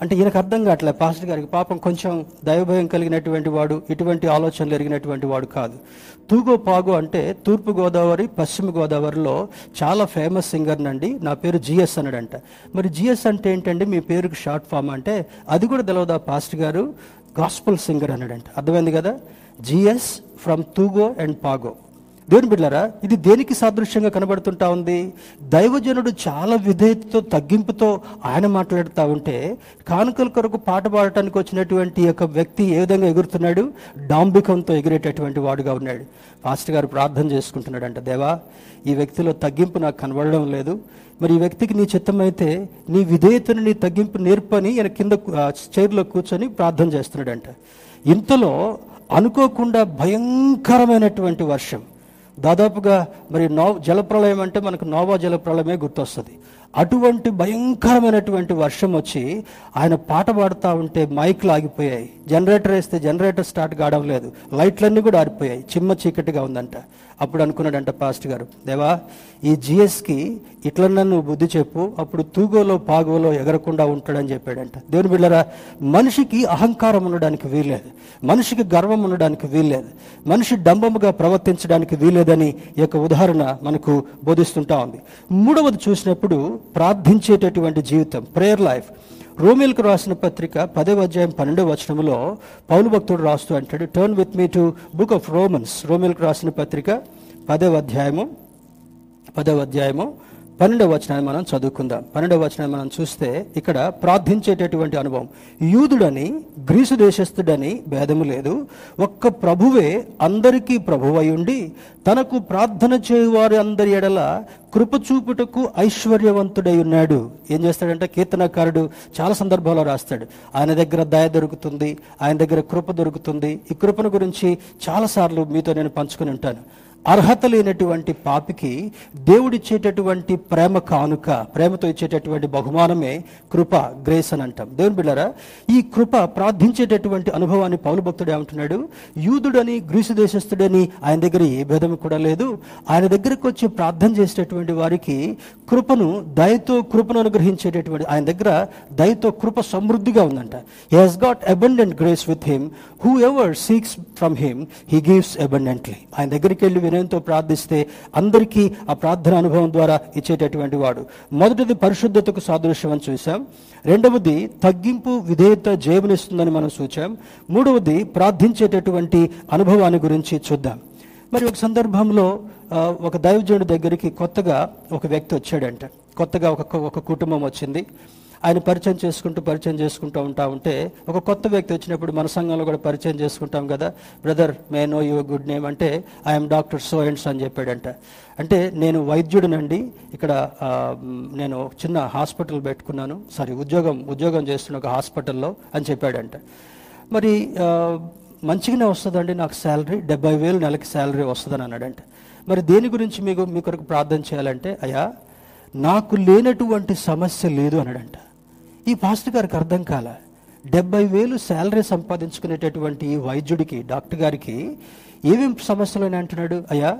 [SPEAKER 1] అంటే ఈయనకు అర్థం కావట్లే పాస్టర్ గారికి పాపం కొంచెం దైవభయం కలిగినటువంటి వాడు ఇటువంటి ఆలోచనలు ఎరిగినటువంటి వాడు కాదు. తూగో పాగో అంటే తూర్పు గోదావరి పశ్చిమ గోదావరిలో చాలా ఫేమస్ సింగర్ నండి. నా పేరు జిఎస్ అన్నాడంట. మరి జిఎస్ అంటే ఏంటండి? మీ పేరుకి షార్ట్ ఫామ్ అంటే అది కూడా తెలవదా పాస్టర్ గారు? గాస్పుల్ సింగర్ అన్నాడంట. అర్థమైంది కదా? GS from Thugo and Pago. దేవుని బిడ్డారా ఇది దేనికి సాదృశ్యంగా కనబడుతుంటా ఉంది? దైవజనుడు చాలా విధేయతతో తగ్గింపుతో ఆయన మాట్లాడుతూ ఉంటే కానుకల కొరకు పాట పాడటానికి వచ్చినటువంటి యొక్క వ్యక్తి ఏ విధంగా ఎగురుతున్నాడు? డాంబికంతో ఎగిరేటటువంటి వాడుగా ఉన్నాడు. పాస్టర్ గారు ప్రార్థన చేసుకుంటున్నాడంట దేవా ఈ వ్యక్తిలో తగ్గింపు నాకు కనబడడం లేదు. మరి ఈ వ్యక్తికి నీ చిత్తమైతే నీ విధేయతను నీ తగ్గింపు నేర్పని ఈయన కింద చైర్లో కూర్చొని ప్రార్థన చేస్తున్నాడంట. ఇంతలో అనుకోకుండా భయంకరమైనటువంటి వర్షం. దాదాపుగా మరి నో జలప్రలయం అంటే మనకు నోవా జలప్రలయమే గుర్తొస్తుంది. అటువంటి భయంకరమైనటువంటి వర్షం వచ్చి ఆయన పాట పాడుతూ ఉంటే మైక్లు ఆగిపోయాయి. జనరేటర్ వేస్తే జనరేటర్ స్టార్ట్ కావడం లేదు లైట్లన్నీ కూడా ఆరిపోయాయి. చిమ్మ చీకటిగా ఉందంట. అప్పుడు అనుకున్నాడంట పాస్ట్ గారు దేవా ఈ జిఎస్కి ఇట్లన్నా నువ్వు బుద్ధి చెప్పు అప్పుడు తూగోలో పాగోలో ఎగరకుండా ఉంటాడని చెప్పాడంట. దేవుని బిళ్ళరా మనిషికి అహంకారం ఉండడానికి వీల్లేదు. మనిషికి గర్వం ఉండడానికి వీల్లేదు. మనిషి డంబముగా ప్రవర్తించడానికి వీల్లేదని ఈ యొక్క ఉదాహరణ మనకు బోధిస్తుంటా ఉంది. మూడవది చూసినప్పుడు ప్రార్థించేటటువంటి జీవితం ప్రేయర్ లైఫ్ రోమిల్కు రాసిన పత్రిక పదవ అధ్యాయం పన్నెండవ వచనంలో పౌలు భక్తుడు రాస్తూ అంటాడు turn with me to book of Romans రోమిల్కు రాసిన పత్రిక పదవ అధ్యాయము పదవ అధ్యాయము పన్నెండవ వచనాన్ని మనం చదువుకుందాం. పన్నెండవ వచనాన్ని మనం చూస్తే ఇక్కడ ప్రార్థించేటటువంటి అనుభవం. యూదుడని గ్రీసు దేశస్థుడని భేదము లేదు. ఒక్క ప్రభువే అందరికీ ప్రభువై ఉండి తనకు ప్రార్థన చేయువారి అందరి ఎడల కృప చూపుటకు ఐశ్వర్యవంతుడై ఉన్నాడు. ఏం చేస్తాడంటే కీర్తనకారుడు చాలా సందర్భాల్లో రాస్తాడు. ఆయన దగ్గర దయ దొరుకుతుంది ఆయన దగ్గర కృప దొరుకుతుంది. ఈ కృపను గురించి చాలాసార్లు మీతో నేను పంచుకుని ఉంటాను. అర్హత లేనటువంటి పాపికి దేవుడిచ్చేటటువంటి ప్రేమ కానుక ప్రేమతో ఇచ్చేటటువంటి బహుమానమే కృప గ్రేస్ అని అంటాం. దేవుని బిళ్ళారా ఈ కృప ప్రార్థించేటటువంటి అనుభవాన్ని పౌలు భక్తుడు ఏమంటున్నాడు? యూదుడని గ్రీసు దేశస్థుడని ఆయన దగ్గర ఏ భేదం కూడా లేదు. ఆయన దగ్గరకు వచ్చి ప్రార్థన చేసేటటువంటి వారికి కృపను దయతో కృపను అనుగ్రహించేటటువంటి ఆయన దగ్గర దయతో కృప సమృద్ధిగా ఉందంట. He has got abundant grace with him whoever seeks from him he gives abundantly ఆయన దగ్గరికి వెళ్ళి వినయంతో ప్రార్థిస్తే అందరికీ ఆ ప్రార్థన అనుభవం ద్వారా ఇచ్చేటటువంటి వాడు. మొదటిది పరిశుద్ధతకు సాదృశ్యం అని చూసాం రెండవది తగ్గింపు విధేయత జయమునిస్తుందని మనం చూచాం. మూడవది ప్రార్థించేటటువంటి అనుభవాన్ని గురించి చూద్దాం. మరి ఒక సందర్భంలో ఒక దైవజనుడి దగ్గరికి కొత్తగా ఒక వ్యక్తి వచ్చాడంట. కొత్తగా ఒక ఒక కుటుంబం వచ్చింది. ఆయన పరిచయం చేసుకుంటూ పరిచయం చేసుకుంటూ ఉంటా ఉంటే ఒక కొత్త వ్యక్తి వచ్చినప్పుడు మన సంఘంలో కూడా పరిచయం చేసుకుంటాం కదా. Brother may know your good name అంటే I'm doctor so and so అని చెప్పాడంట. అంటే నేను వైద్యుడినండి. ఇక్కడ నేను చిన్న హాస్పిటల్ పెట్టుకున్నాను. సారీ ఉద్యోగం ఉద్యోగం చేస్తున్న ఒక హాస్పిటల్లో అని చెప్పాడంట. మరి మంచిగానే వస్తుందండి నాకు శాలరీ. డెబ్బై వేలు నెలకి శాలరీ వస్తుందని అన్నాడంట. మరి దేని గురించి మీకు మీ కొరకు ప్రార్థన చేయాలంటే అయ్యా నాకు లేనటువంటి సమస్య లేదు అన్నాడంట. ఈ పాస్టర్ గారికి అర్థం కాల డెబ్బై వేలు శాలరీ సంపాదించుకునేటటువంటి ఈ వైద్యుడికి డాక్టర్ గారికి ఏమేం సమస్యలు అని అంటున్నాడు? అయ్యా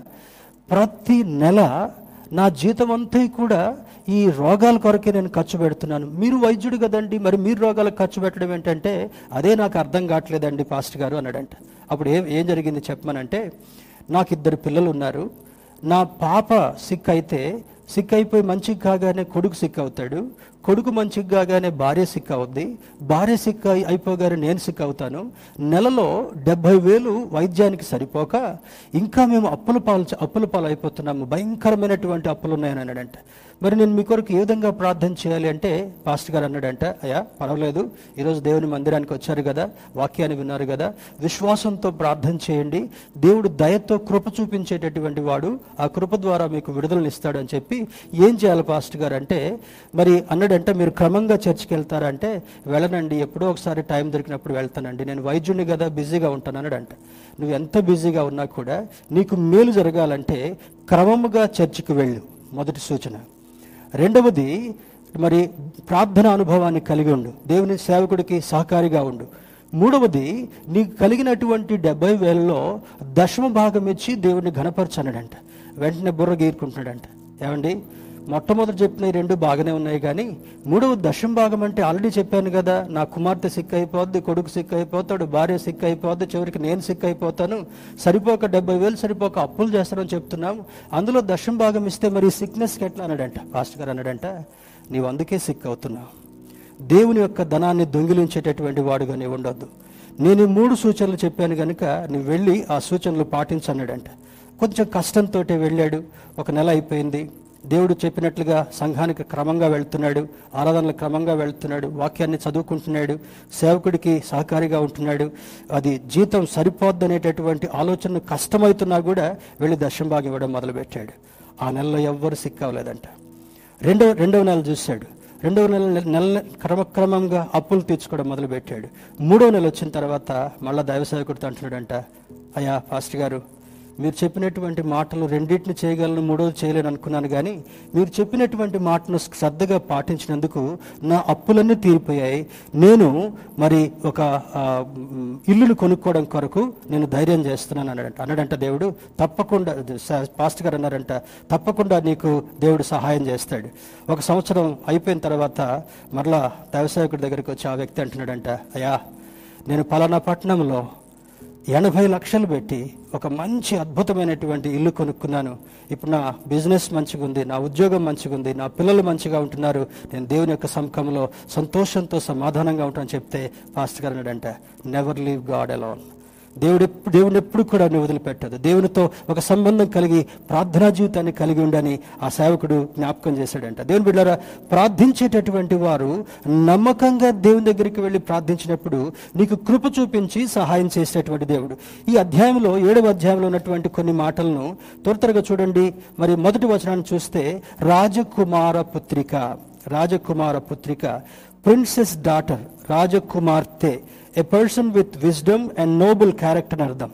[SPEAKER 1] ప్రతి నెల నా జీతం అంతా కూడా ఈ రోగాల కొరకే నేను ఖర్చు పెడుతున్నాను. మీరు వైద్యుడు కదండి మరి మీరు రోగాలకు ఖర్చు పెట్టడం ఏంటంటే అదే నాకు అర్థం కావట్లేదండి పాస్టర్ గారు అన్నాడంట. అప్పుడు ఏం ఏం జరిగింది చెప్పమనంటే నాకు ఇద్దరు పిల్లలు ఉన్నారు నా పాప సిక్ అయితే సిక్ అయిపోయి మంచిగా కాగానే కొడుకు సిక్ అవుతాడు కొడుకు మంచిగా కాగానే భార్య సిక్ అవుద్ది భార్య సిక్ అయిపోగానే నేను సిక్ అవుతాను నెలలో డెబ్బై వేలు వైద్యానికి సరిపోక ఇంకా మేము అప్పుల పాలు అప్పుల పాలు అయిపోతున్నాము భయంకరమైనటువంటి అప్పులు ఉన్నాయని అన్నాడంట. మరి నేను మీ కొరకు ఏ విధంగా ప్రార్థన చేయాలి అంటే పాస్టర్ గారు అన్నాడంట అయ్యా పర్వాలేదు. ఈరోజు దేవుని మందిరానికి వచ్చారు కదా వాక్యాన్ని విన్నారు కదా విశ్వాసంతో ప్రార్థన చేయండి. దేవుడు దయతో కృప చూపించేటటువంటి వాడు ఆ కృప ద్వారా మీకు విడుదలను ఇస్తాడని చెప్పి ఏం చేయాలి పాస్టర్ గారు అంటే మరి అన్నాడంటే మీరు క్రమంగా చర్చికి వెళ్తారంటే వెళ్ళనండి ఎప్పుడో ఒకసారి టైం దొరికినప్పుడు వెళ్తానండి. నేను వైద్యుడిని కదా బిజీగా ఉంటాను అన్నాడంట. నువ్వు ఎంత బిజీగా ఉన్నా కూడా నీకు మేలు జరగాలంటే క్రమముగా చర్చికి వెళ్ళు. మొదటి సూచన. రెండవది మరి ప్రార్థన అనుభవాన్ని కలిగి ఉండు. దేవుని సేవకుడికి సహకారిగా ఉండు. మూడవది నీకు కలిగినటువంటి డెబ్బై వేలలో దశమ భాగం ఇచ్చి దేవుడిని ఘనపరచనడంట. వెంటనే బుర్ర గీరుకుంటున్నాడంట. ఏమండి? మొట్టమొదటి చెప్పిన రెండు బాగానే ఉన్నాయి కానీ మూడవ దశం భాగం అంటే ఆల్రెడీ చెప్పాను కదా నా కుమార్తె సిక్ అయిపోద్ది కొడుకు సిక్ అయిపోతాడు భార్య సిక్ అయిపోద్ది చివరికి నేను సిక్ అయిపోతాను సరిపోక డెబ్బై వేలు సరిపోక అప్పులు చేస్తానని చెప్తున్నాం అందులో దశం భాగం ఇస్తే మరి సిక్నెస్కి ఎట్లా అన్నాడంట? పాస్టర్ గారు అన్నాడంట నీవు అందుకే సిక్ అవుతున్నావు. దేవుని యొక్క ధనాన్ని దొంగిలించేటటువంటి వాడుగా నీవు ఉండొద్దు. నేను మూడు సూచనలు చెప్పాను కనుక నువ్వు వెళ్ళి ఆ సూచనలు పాటించన్నాడంట కొంచెం కష్టంతో వెళ్ళాడు. ఒక నెల అయిపోయింది. దేవుడు చెప్పినట్లుగా సంఘానికి క్రమంగా వెళ్తున్నాడు ఆరాధనలు క్రమంగా వెళ్తున్నాడు వాక్యాన్ని చదువుకుంటున్నాడు సేవకుడికి సహకారిగా ఉంటున్నాడు. అది జీతం సరిపోద్దనేటటువంటి ఆలోచన కష్టమవుతున్నా కూడా వెళ్ళి దశంభాగం ఇవ్వడం మొదలుపెట్టాడు. ఆ నెలలో ఎవ్వరు సిక్ అవ్వలేదంట రెండవ రెండవ నెల చూశాడు. రెండవ నెల నెల క్రమక్రమంగా అప్పులు తీర్చుకోవడం మొదలుపెట్టాడు. మూడవ నెల వచ్చిన తర్వాత మళ్ళా దైవ సేవకుడితో అంటున్నాడంట అయ్యా ఫాస్ట్ గారు మీరు చెప్పినటువంటి మాటలు రెండింటిని చేయగలను మూడోది చేయలేను అనుకున్నాను కానీ మీరు చెప్పినటువంటి మాటను శ్రద్ధగా పాటించినందుకు నా అప్పులన్నీ తీరిపోయాయి. నేను మరి ఒక ఇల్లును కొనుక్కోవడం కొరకు నేను ధైర్యం చేస్తున్నాను అన్నాడంట. అన్నాడంట దేవుడు తప్పకుండా పాస్ట్ పాస్టర్ గారు అన్నారంట తప్పకుండా నీకు దేవుడు సహాయం చేస్తాడు. ఒక సంవత్సరం అయిపోయిన తర్వాత మరలా వ్యవసాయకుడి దగ్గరికి వచ్చి ఆ వ్యక్తి అంటున్నాడంట అయ్యా నేను పలానా పట్టణంలో ఎనభై లక్షలు పెట్టి ఒక మంచి అద్భుతమైనటువంటి ఇల్లు కొనుక్కున్నాను. ఇప్పుడు నా బిజినెస్ మంచిగా ఉంది నా ఉద్యోగం మంచిగా ఉంది నా పిల్లలు మంచిగా ఉంటున్నారు. నేను దేవుని యొక్క సముఖంలో సంతోషంతో సమాధానంగా ఉంటానని చెప్తే పాస్టర్ గారు అన్నాడంట నెవర్ లీవ్ గాడ్ అలోన్ దేవుడు దేవుని ఎప్పుడు కూడా నువ్వు వదిలిపెట్టదు. దేవునితో ఒక సంబంధం కలిగి ప్రార్థనా జీవితాన్ని కలిగి ఉండని ఆ సేవకుడు జ్ఞాపకం చేశాడంట. దేవుని బిడ్డారా ప్రార్థించేటటువంటి వారు నమ్మకంగా దేవుని దగ్గరికి వెళ్ళి ప్రార్థించినప్పుడు నీకు కృప చూపించి సహాయం చేసేటటువంటి దేవుడు. ఈ అధ్యాయంలో ఏడవ అధ్యాయంలో ఉన్నటువంటి కొన్ని మాటలను త్వర త్వరగా చూడండి. మరి మొదటి వచనాన్ని చూస్తే రాజకుమార పుత్రిక రాజకుమార పుత్రిక ప్రిన్సెస్ డాటర్ రాజకుమార్తె a person with wisdom and noble character అని అర్థం.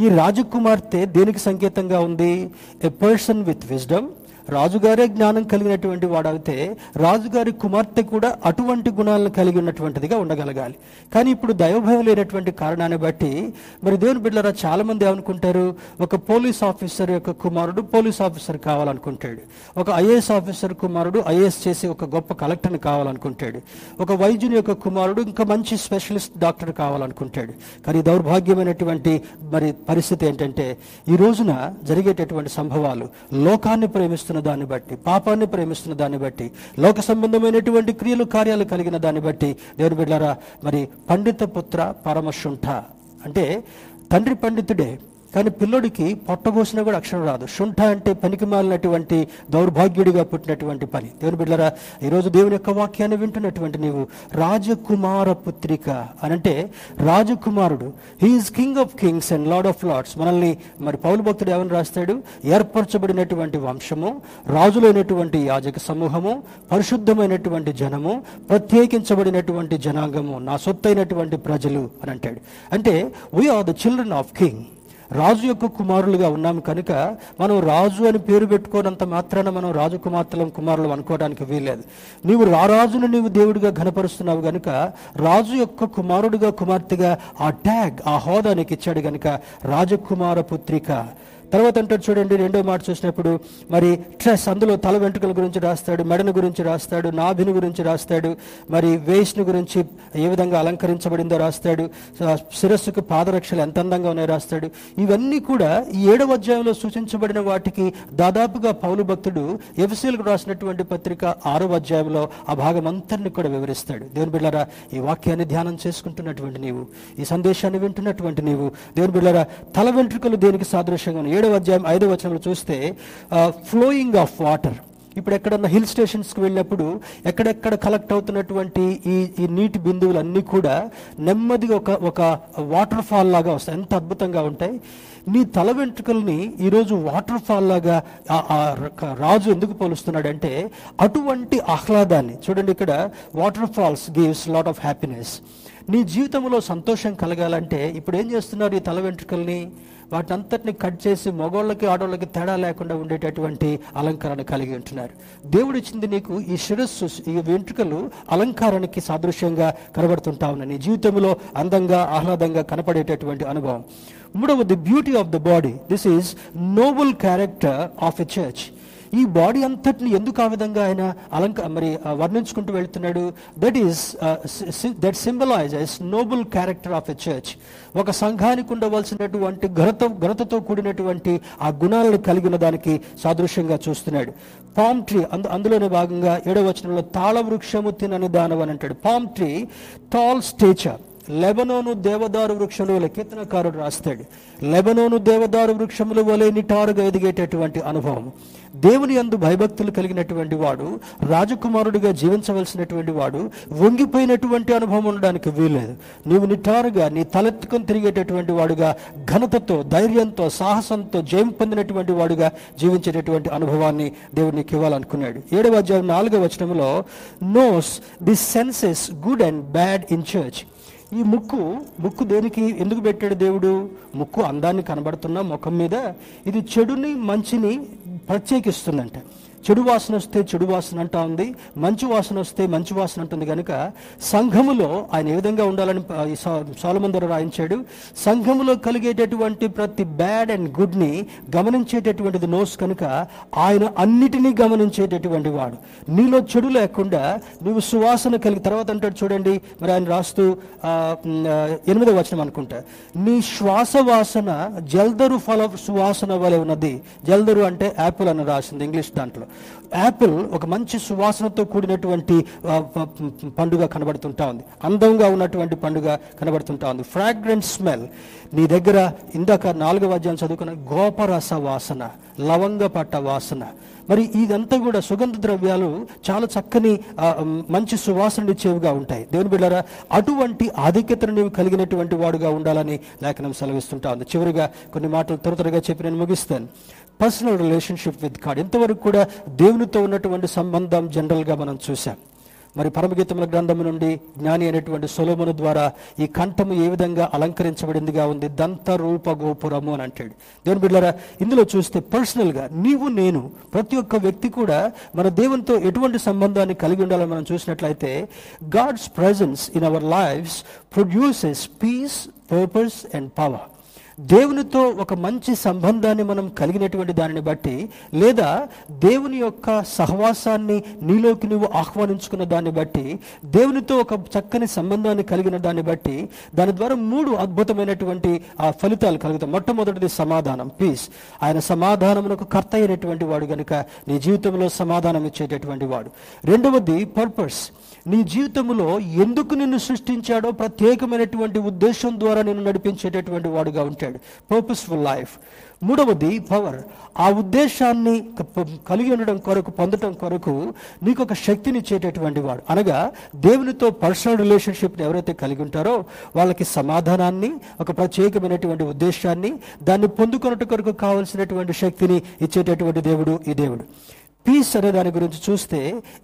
[SPEAKER 1] ఈ రాజకుమార్తె దేనికి సంకేతంగా ఉంది? ఎ పర్సన్ విత్ విజ్డమ్ రాజుగారే జ్ఞానం కలిగినటువంటి వాడైతే రాజుగారి కుమార్తె కూడా అటువంటి గుణాలను కలిగి ఉన్నటువంటిదిగా ఉండగలగాలి. కానీ ఇప్పుడు దైవభయం లేనటువంటి కారణాన్ని బట్టి మరి దేవుని బిడ్డలారా చాలా మంది ఏమనుకుంటారు? ఒక పోలీస్ ఆఫీసర్ యొక్క కుమారుడు పోలీస్ ఆఫీసర్ కావాలనుకుంటాడు. ఒక ఐఏఎస్ ఆఫీసర్ కుమారుడు ఐఏఎస్ చేసి ఒక గొప్ప కలెక్టర్ని కావాలనుకుంటాడు. ఒక వైద్యుని యొక్క కుమారుడు ఇంకా మంచి స్పెషలిస్ట్ డాక్టర్ కావాలనుకుంటాడు. కానీ దౌర్భాగ్యమైనటువంటి మరి పరిస్థితి ఏంటంటే ఈ రోజున జరిగేటటువంటి సంభవాలు లోకాన్ని ప్రేమిస్తున్న దాన్ని బట్టి పాపాన్ని ప్రేమిస్తున్న దాన్ని బట్టి లోక సంబంధమైనటువంటి క్రియలు కార్యాలు కలిగిన దాన్ని బట్టి దేవుని బిడ్డారా మరి పండిత పుత్ర పరమశుంఠ అంటే తండ్రి పండితుడే కానీ పిల్లోడికి పొట్టగోసిన కూడా అక్షరం రాదు. శుంఠ అంటే పనికిమాలినటువంటి దౌర్భాగ్యుడిగా పుట్టినటువంటి పని. దేవుని బిడ్డరా ఈరోజు దేవుని యొక్క వాక్యాన్ని వింటున్నటువంటి నీవు రాజకుమార పుత్రిక అని అంటే రాజకుమారుడు. He is king of kings and Lord of lords మనల్ని మరి పౌలు భక్తుడు ఏమని రాస్తాడు? ఏర్పరచబడినటువంటి వంశము రాజులైనటువంటి యాజక సమూహము పరిశుద్ధమైనటువంటి జనము ప్రత్యేకించబడినటువంటి జనాంగము నా సొత్తైనటువంటి ప్రజలు అని అంటాడు. అంటే we are the children of king రాజు యొక్క కుమారులుగా ఉన్నాము కనుక మనం రాజు అని పేరు పెట్టుకోనంత మాత్రాన మనం రాజకుమార్తెలం కుమారులు అనుకోవడానికి వీల్లేదు. నీవు రారాజును నీవు దేవుడిగా ఘనపరుస్తున్నావు గనుక రాజు యొక్క కుమారుడిగా కుమార్తెగా ఆ ట్యాగ్ ఆ హోదా నీకు ఇచ్చాడు గనుక రాజకుమార పుత్రిక తర్వాత అంటాడు చూడండి రెండో మాట చూసినప్పుడు మరి ట్రెస్ అందులో తల వెంట్రుకల గురించి రాస్తాడు మెడను గురించి రాస్తాడు నాభిని గురించి రాస్తాడు మరి వేస్ను గురించి ఏ విధంగా అలంకరించబడిందో రాస్తాడు శిరస్సుకు పాదరక్షలు ఎంత అందంగా ఉన్నాయో రాస్తాడు. ఇవన్నీ కూడా ఈ ఏడవ అధ్యాయంలో సూచించబడిన వాటికి దాదాపుగా పౌలు భక్తుడు ఎఫ్సీలకు రాసినటువంటి పత్రిక ఆరో అధ్యాయంలో ఆ భాగం అంతర్ని కూడా వివరిస్తాడు. దేవుని బిళ్ళారా ఈ వాక్యాన్ని ధ్యానం చేసుకుంటున్నటువంటి నీవు ఈ సందేశాన్ని వింటున్నటువంటి నీవు దేవుని బిళ్ళారా తల వెంట్రుకలు దేనికి సాదృశ్యంగా ఉన్నాయి? ఏడవ అధ్యాయం ఐదవ వచనంలో చూస్తే ఫ్లోయింగ్ ఆఫ్ వాటర్ ఇప్పుడు ఎక్కడన్నా హిల్ స్టేషన్స్కి వెళ్ళినప్పుడు ఎక్కడెక్కడ కలెక్ట్ అవుతున్నటువంటి ఈ ఈ నీటి బిందువులు అన్నీ కూడా నెమ్మదిగా ఒక ఒక వాటర్ ఫాల్ లాగా వస్తాయి. ఎంత అద్భుతంగా ఉంటాయి. నీ తల వెంట్రుకల్ని ఈరోజు వాటర్ ఫాల్ లాగా రాజు ఎందుకు పోలుస్తున్నాడంటే అటువంటి ఆహ్లాదాన్ని. చూడండి ఇక్కడ water falls gives lot of happiness నీ జీవితంలో సంతోషం కలగాలంటే ఇప్పుడు ఏం చేస్తున్నారు ఈ తల వెంట్రుకల్ని? వాటినంతటిని కట్ చేసి మగోళ్ళకి ఆడోళ్ళకి తేడా లేకుండా ఉండేటటువంటి అలంకరణ కలిగి ఉంటున్నారు. దేవుడు ఇచ్చింది నీకు ఈ శిరస్సు ఈ వెంట్రుకలు అలంకారానికి సాదృశ్యంగా కనబడుతుంటా ఉన్నాయి. నీ జీవితంలో అందంగా ఆహ్లాదంగా కనపడేటటువంటి అనుభవం. మూడవది beauty of the body this is noble character of a church ఈ బాడీ అంతటిని ఎందుకు ఆ విధంగా ఆయన అలంక మరి వర్ణించుకుంటూ వెళ్తున్నాడు? That is that symbolizes noble character of a church ఒక సంఘానికి ఉండవలసినటువంటి ఘనత ఘనతతో కూడినటువంటి ఆ గుణాలను కలిగి ఉన్న దానికి సాదృశ్యంగా చూస్తున్నాడు. పామ్ ట్రీ అందు అందులోనే భాగంగా ఏడవ వచనంలో తాళ వృక్షము తినని దానవని అంటాడు. పామ్ ట్రీ టాల్ స్టేచర్ లెబనోను దేవదారు వృక్షముల వలె కీర్తనకారుడు రాస్తాడు. లెబనోను దేవదారు వృక్షములు వలె నిటారుగా ఎదిగేటటువంటి అనుభవం. దేవుని అందు భయభక్తులు కలిగినటువంటి వాడు రాజకుమారుడిగా జీవించవలసినటువంటి వాడు వంగిపోయినటువంటి అనుభవం ఉండడానికి వీల్లేదు. నీవు నిటారుగా నీ తలెత్తుకొని తిరిగేటటువంటి వాడుగా ఘనతతో ధైర్యంతో సాహసంతో జయం పొందినటువంటి వాడుగా జీవించేటటువంటి అనుభవాన్ని దేవుడు నీకు ఇవ్వాలనుకున్నాడు. ఏడవ అధ్యాయం నాలుగవ వచనంలో nose the senses good and bad in church ఈ ముక్కు ముక్కు దేనికి ఎందుకు పెట్టాడు దేవుడు? ముక్కు అందాన్ని కనబడుతున్న ముఖం మీద ఇది చెడుని మంచిని ప్రత్యేకిస్తుందంట. చెడు వాసన వస్తే చెడు వాసన అంటా ఉంది మంచి వాసన వస్తే మంచి వాసన అంటుంది కనుక సంఘములో ఆయన ఏ విధంగా ఉండాలని ఆ, రాయించాడు సంఘములో కలిగేటటువంటి ప్రతి బ్యాడ్ అండ్ గుడ్ని గమనించేటటువంటిది నోస్ కనుక ఆయన అన్నిటినీ గమనించేటటువంటి వాడు. నీలో చెడు లేకుండా నువ్వు సువాసన కలిగి తర్వాత అంటాడు చూడండి మరి ఆయన రాస్తూ ఎనిమిదో వచనం అనుకుంటా. నీ శ్వాస వాసన జల్దరు ఫల సువాసన వలె ఉన్నది. జల్దరు అంటే యాపిల్ అని రాసింది ఇంగ్లీష్ దాంట్లో. యాపిల్ ఒక మంచి సువాసనతో కూడినటువంటి పండుగ కనబడుతుంటా ఉంది. అందంగా ఉన్నటువంటి పండుగ కనబడుతుంటా ఉంది. ఫ్రాగ్రెంట్ స్మెల్ నీ దగ్గర ఇందాక నాలుగవ అధ్యాయం చదువుకున్న గోపరస వాసన లవంగ పట్ట వాసన మరి ఇదంతా కూడా సుగంధ ద్రవ్యాలు చాలా చక్కని మంచి సువాసన ఇచ్చేవిగా ఉంటాయి. దేవుని బిడ్డారా అటువంటి ఆధిక్యతను నీవు కలిగినటువంటి వాడుగా ఉండాలని లేఖనం సెలవిస్తుంటా ఉంది. చివరిగా కొన్ని మాటలు త్వర త్వరగా చెప్పి నేను ముగిస్తాను. పర్సనల్ రిలేషన్షిప్ విత్ గాడ్ ఇంతవరకు కూడా దేవునితో ఉన్నటువంటి సంబంధం జనరల్గా మనం చూసాం మరి పరమగీతముల గ్రంథం నుండి జ్ఞాని అనేటువంటి సొలోమును ద్వారా ఈ కంఠము ఏ విధంగా అలంకరించబడిందిగా ఉంది? దంత రూప గోపురము అని అంటాడు. దేవుని బిడ్డారా ఇందులో చూస్తే పర్సనల్గా నీవు నేను ప్రతి ఒక్క వ్యక్తి కూడా మన దేవునితో ఎటువంటి సంబంధాన్ని కలిగి ఉండాలని మనం చూసినట్లయితే God's presence in our lifes produces peace purpose and power దేవునితో ఒక మంచి సంబంధాన్ని మనం కలిగినటువంటి దానిని బట్టి లేదా దేవుని యొక్క సహవాసాన్ని నీలోకి నువ్వు ఆహ్వానించుకున్న దాన్ని బట్టి దేవునితో ఒక చక్కని సంబంధాన్ని కలిగిన దాన్ని బట్టి దాని ద్వారా మూడు అద్భుతమైనటువంటి ఆ ఫలితాలు కలుగుతాయి. మొట్టమొదటిది సమాధానం పీస్ ఆయన సమాధానమునకు కర్త అయినటువంటి వాడు గనుక నీ జీవితంలో సమాధానం ఇచ్చేటటువంటి వాడు. రెండవది పర్పస్ నీ జీవితంలో ఎందుకు నిన్ను సృష్టించాడో ప్రత్యేకమైనటువంటి ఉద్దేశం ద్వారా నిన్ను నడిపించేటటువంటి వాడుగా ఉంటాడు. పర్పస్ఫుల్ లైఫ్ మూడవది పవర్ ఆ ఉద్దేశాన్ని కలిగి ఉండడం కొరకు పొందడం కొరకు నీకు ఒక శక్తిని ఇచ్చేటటువంటి వాడు. అనగా దేవునితో పర్సనల్ రిలేషన్షిప్ని ఎవరైతే కలిగి ఉంటారో వాళ్ళకి సమాధానాన్ని ఒక ప్రత్యేకమైనటువంటి ఉద్దేశాన్ని దాన్ని పొందుకున్నట్టు కొరకు కావలసినటువంటి శక్తిని ఇచ్చేటటువంటి దేవుడు ఈ దేవుడు. పీస్ అనే దాని గురించి చూస్తే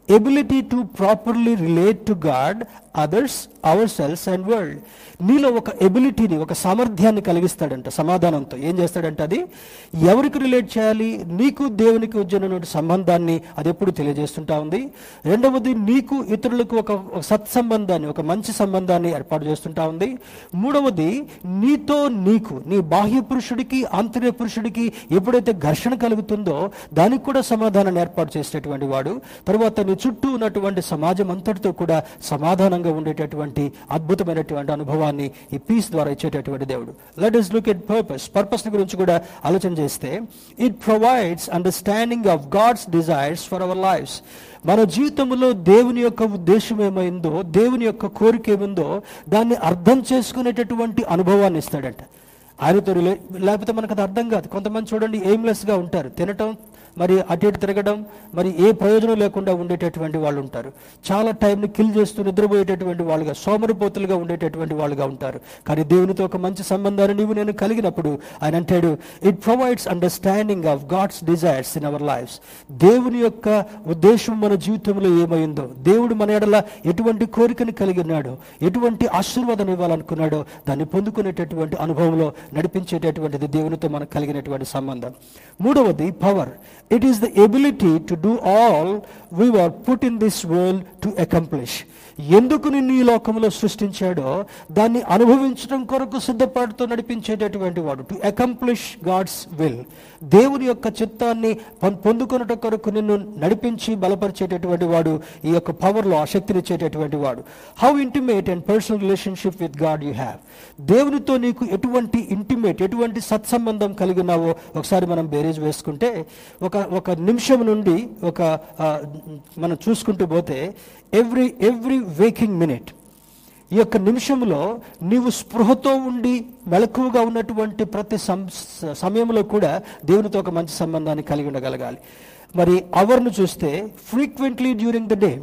[SPEAKER 1] ability to properly relate to God others ourselves and world నీలో ఒక ఎబిలిటీని ఒక సామర్థ్యాన్ని కలిగిస్తాడంట సమాధానంతో. ఏం చేస్తాడంట అది? ఎవరికి రిలేట్ చేయాలి? నీకు దేవునికి వచ్చినటువంటి సంబంధాన్ని అది ఎప్పుడు తెలియజేస్తుంటా ఉంది? రెండవది నీకు ఇతరులకు ఒక సత్సంబంధాన్ని ఒక మంచి సంబంధాన్ని ఏర్పాటు చేస్తుంటా ఉంది. మూడవది నీతో నీకు నీ బాహ్య పురుషుడికి ఆంతర్య పురుషుడికి ఎప్పుడైతే ఘర్షణ కలుగుతుందో దానికి కూడా సమాధానాన్ని ఏర్పాటు చేసేటువంటి వాడు. తర్వాత నీ చుట్టూ ఉన్నటువంటి సమాజం అంతటితో కూడా సమాధానంగా ఉండేటటువంటి అద్భుతమైనటువంటి అనుభవాన్ని ఈ పీస్ ద్వారా ఇచ్చేటటువంటి దేవుడు. Let us look at purpose purpose గురించి కూడా ఆలోచన చేస్తే it provides understanding of God's desires for our lifes మన జీవితంలో దేవుని యొక్క ఉద్దేశం ఏమైందో దేవుని యొక్క కోరిక ఏముందో దాన్ని అర్థం చేసుకునేటటువంటి అనుభవాన్ని ఇస్తాడంట. ఆయనతో రిలే- లేకపోతే మనకు అది అర్థం కాదు. కొంతమంది చూడండి ఎయిమ్లెస్గా ఉంటారు. తినటం మరి అటు ఇటు తిరగడం మరి ఏ ప్రయోజనం లేకుండా ఉండేటటువంటి వాళ్ళు ఉంటారు. చాలా టైంని కిల్ చేస్తూ నిద్రపోయేటటువంటి వాళ్ళుగా సోమరిపోతులుగా ఉండేటటువంటి వాళ్ళుగా ఉంటారు. కానీ దేవునితో ఒక మంచి సంబంధాన్ని నీవు నేను కలిగినప్పుడు ఆయన అంటాడు it provides understanding of God's desires in our lifes దేవుని యొక్క ఉద్దేశం మన జీవితంలో ఏమైందో దేవుడు మన ఎడల ఎటువంటి కోరికను కలిగి ఉన్నాడో ఎటువంటి ఆశీర్వాదం ఇవ్వాలనుకున్నాడో దాన్ని పొందుకునేటటువంటి అనుభవంలో నడిపించేటటువంటిది దేవునితో మనకు కలిగినటువంటి సంబంధం. మూడవది power It is the ability to do all we were put in this world to accomplish. ఎందుకు నిన్ను ఈ లోకంలో సృష్టించాడో దాన్ని అనుభవించడం కొరకు సిద్ధపాటుతో నడిపించేటటువంటి వాడు. టు అకంప్లిష్ గాడ్స్ విల్ దేవుని యొక్క చిత్తాన్ని పొందుకున్నట పొందుకొనుట కొరకు నిన్ను నడిపించి బలపరిచేటటువంటి వాడు ఈ యొక్క పవర్లో ఆ శక్తినిచ్చేటటువంటి వాడు. How intimate and personal relationship with God you have దేవునితో నీకు ఎటువంటి ఇంటిమేట్ ఎటువంటి సత్సంబంధం కలిగినావో ఒకసారి మనం బేరేజ్ వేసుకుంటే ఒక ఒక నిమిషం నుండి ఒక మనం చూసుకుంటూ పోతే ఎవ్రీ ఎవ్రీ వేకింగ్ మినిట్ ఈ యొక్క నిమిషంలో నీవు స్పృహతో ఉండి మెలకువగా ఉన్నటువంటి ప్రతి సం సమయంలో కూడా దేవునితో ఒక మంచి సంబంధాన్ని కలిగి ఉండగలగాలి. మరి అవర్ను చూస్తే ఫ్రీక్వెంట్లీ డ్యూరింగ్ ద డే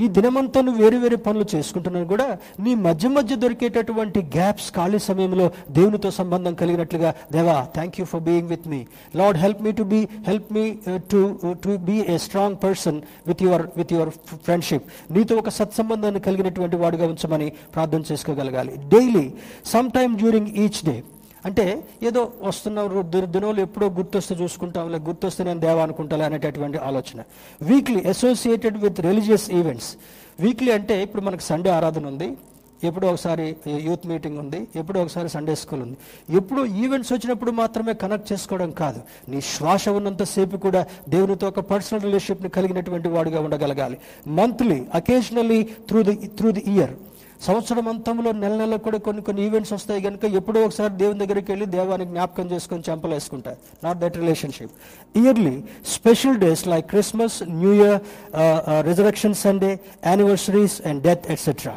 [SPEAKER 1] ఈ దినమంతా నువ్వు వేరు వేరే పనులు చేసుకుంటున్నాను కూడా నీ మధ్య మధ్య దొరికేటటువంటి గ్యాప్స్ ఖాళీ సమయంలో దేవునితో సంబంధం కలిగినట్లుగా దేవా thank you for being with me Lord help me to be help me to to be a strong person with your with your friendship నీతో ఒక సత్సంబంధాన్ని కలిగినటువంటి వాడుగా ఉంచమని ప్రార్థన చేసుకోగలగాలి. Daily some time during each day అంటే ఏదో వస్తున్న ది- దినోలు ఎప్పుడో గుర్తొస్తే చూసుకుంటాంలే గుర్తొస్తే నేను దేవా అనుకుంటాలే అనేటటువంటి ఆలోచన. Weekly associated with religious events weekly అంటే ఇప్పుడు మనకు సండే ఆరాధన ఉంది ఎప్పుడో ఒకసారి యూత్ మీటింగ్ ఉంది ఎప్పుడో ఒకసారి సండే స్కూల్ ఉంది. ఎప్పుడో ఈవెంట్స్ వచ్చినప్పుడు మాత్రమే కనెక్ట్ చేసుకోవడం కాదు. నీ శ్వాస ఉన్నంతసేపు కూడా దేవునితో ఒక పర్సనల్ రిలేషన్షిప్ని కలిగినటువంటి వాడుగా ఉండగలగాలి. Monthly occasionally through the through the year సంవత్సరం అంతంలో నెల నెల కూడా కొన్ని కొన్ని ఈవెంట్స్ వస్తాయి కనుక ఎప్పుడో ఒకసారి దేవుని దగ్గరికి వెళ్ళి దేవానికి జ్ఞాపకం చేసుకొని చెంపలు వేసుకుంటారు. Not that relationship yearly special days like Christmas new year resurrection Sunday anniversaries and death etcetera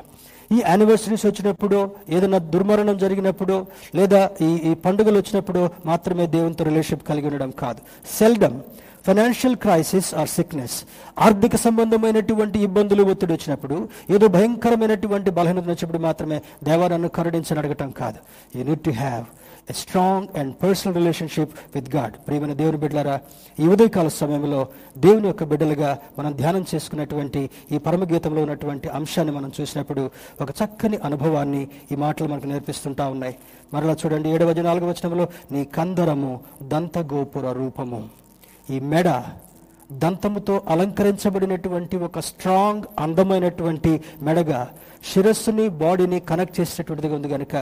[SPEAKER 1] ఈ యానివర్సరీస్ వచ్చినప్పుడు ఏదైనా దుర్మరణం జరిగినప్పుడు లేదా ఈ ఈ పండుగలు వచ్చినప్పుడు మాత్రమే దేవునితో రిలేషన్షిప్ కలిగి ఉండడం కాదు. Seldom financial crisis or sickness ఆర్థిక సంబంధమైనటువంటి ఇబ్బందులు ఒత్తిడి వచ్చినప్పుడు ఏదో భయంకరమైనటువంటి బలహీనత వచ్చినప్పుడు మాత్రమే దేవాలను కరుణించని అడగటం కాదు. You need to have a strong and personal relationship with God ప్రియమైన దేవుని బిడ్డలారా ఈ ఉదయకాల సమయంలో దేవుని యొక్క బిడ్డలుగా మనం ధ్యానం చేసుకున్నటువంటి ఈ పరమగీతంలో ఉన్నటువంటి అంశాన్ని మనం చూసినప్పుడు ఒక చక్కని అనుభవాన్ని ఈ మాటలు మనకు నేర్పిస్తుంటా ఉన్నాయి. మరలా చూడండి ఏడవ నాలుగవ వచనంలో నీ కందరము దంతగోపుర రూపము. ఈ మెడ దంతముతో అలంకరించబడినటువంటి ఒక స్ట్రాంగ్ అందమైనటువంటి మెడగా శిరస్సుని బాడీని కనెక్ట్ చేసినటువంటిదిగా ఉంది కనుక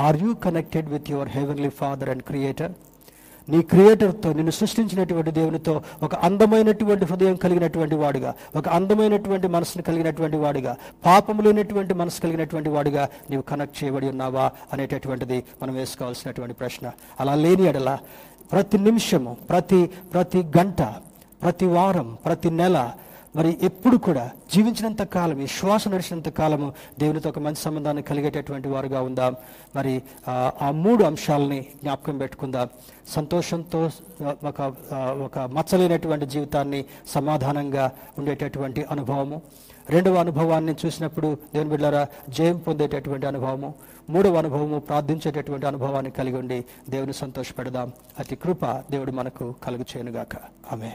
[SPEAKER 1] are you connected with your heavenly father and creator నీ క్రియేటర్తో నిన్ను సృష్టించినటువంటి దేవునితో ఒక అందమైనటువంటి హృదయం కలిగినటువంటి వాడుగా ఒక అందమైనటువంటి మనసును కలిగినటువంటి వాడుగా పాపము లేనటువంటి మనసు కలిగినటువంటి వాడుగా నీవు కనెక్ట్ చేయబడి ఉన్నావా అనేటటువంటిది మనం వేసుకోవాల్సినటువంటి ప్రశ్న. అలా లేని ఎడలా ప్రతి నిమిషము ప్రతి ప్రతి గంట ప్రతి వారం ప్రతి నెల మరి ఎప్పుడు కూడా జీవించినంత కాలం ఈ శ్వాస నడిచినంత కాలము దేవునితో ఒక మంచి సంబంధాన్ని కలిగేటటువంటి వారుగా ఉందాం. మరి ఆ, మూడు అంశాలని జ్ఞాపకం పెట్టుకుందాం. సంతోషంతో ఒక ఒక మచ్చలేనటువంటి జీవితాన్ని సమాధానంగా ఉండేటటువంటి అనుభవము. రెండవ అనుభవాన్ని చూసినప్పుడు దేవుని బిడ్డారా జయం పొందేటటువంటి అనుభవము. మూడవ అనుభవము ప్రార్థించేటటువంటి అనుభవాన్ని కలిగి ఉండి దేవుని సంతోషపెడదాం. అతి కృప దేవుడు మనకు కలుగు చేయనుగాక. ఆమె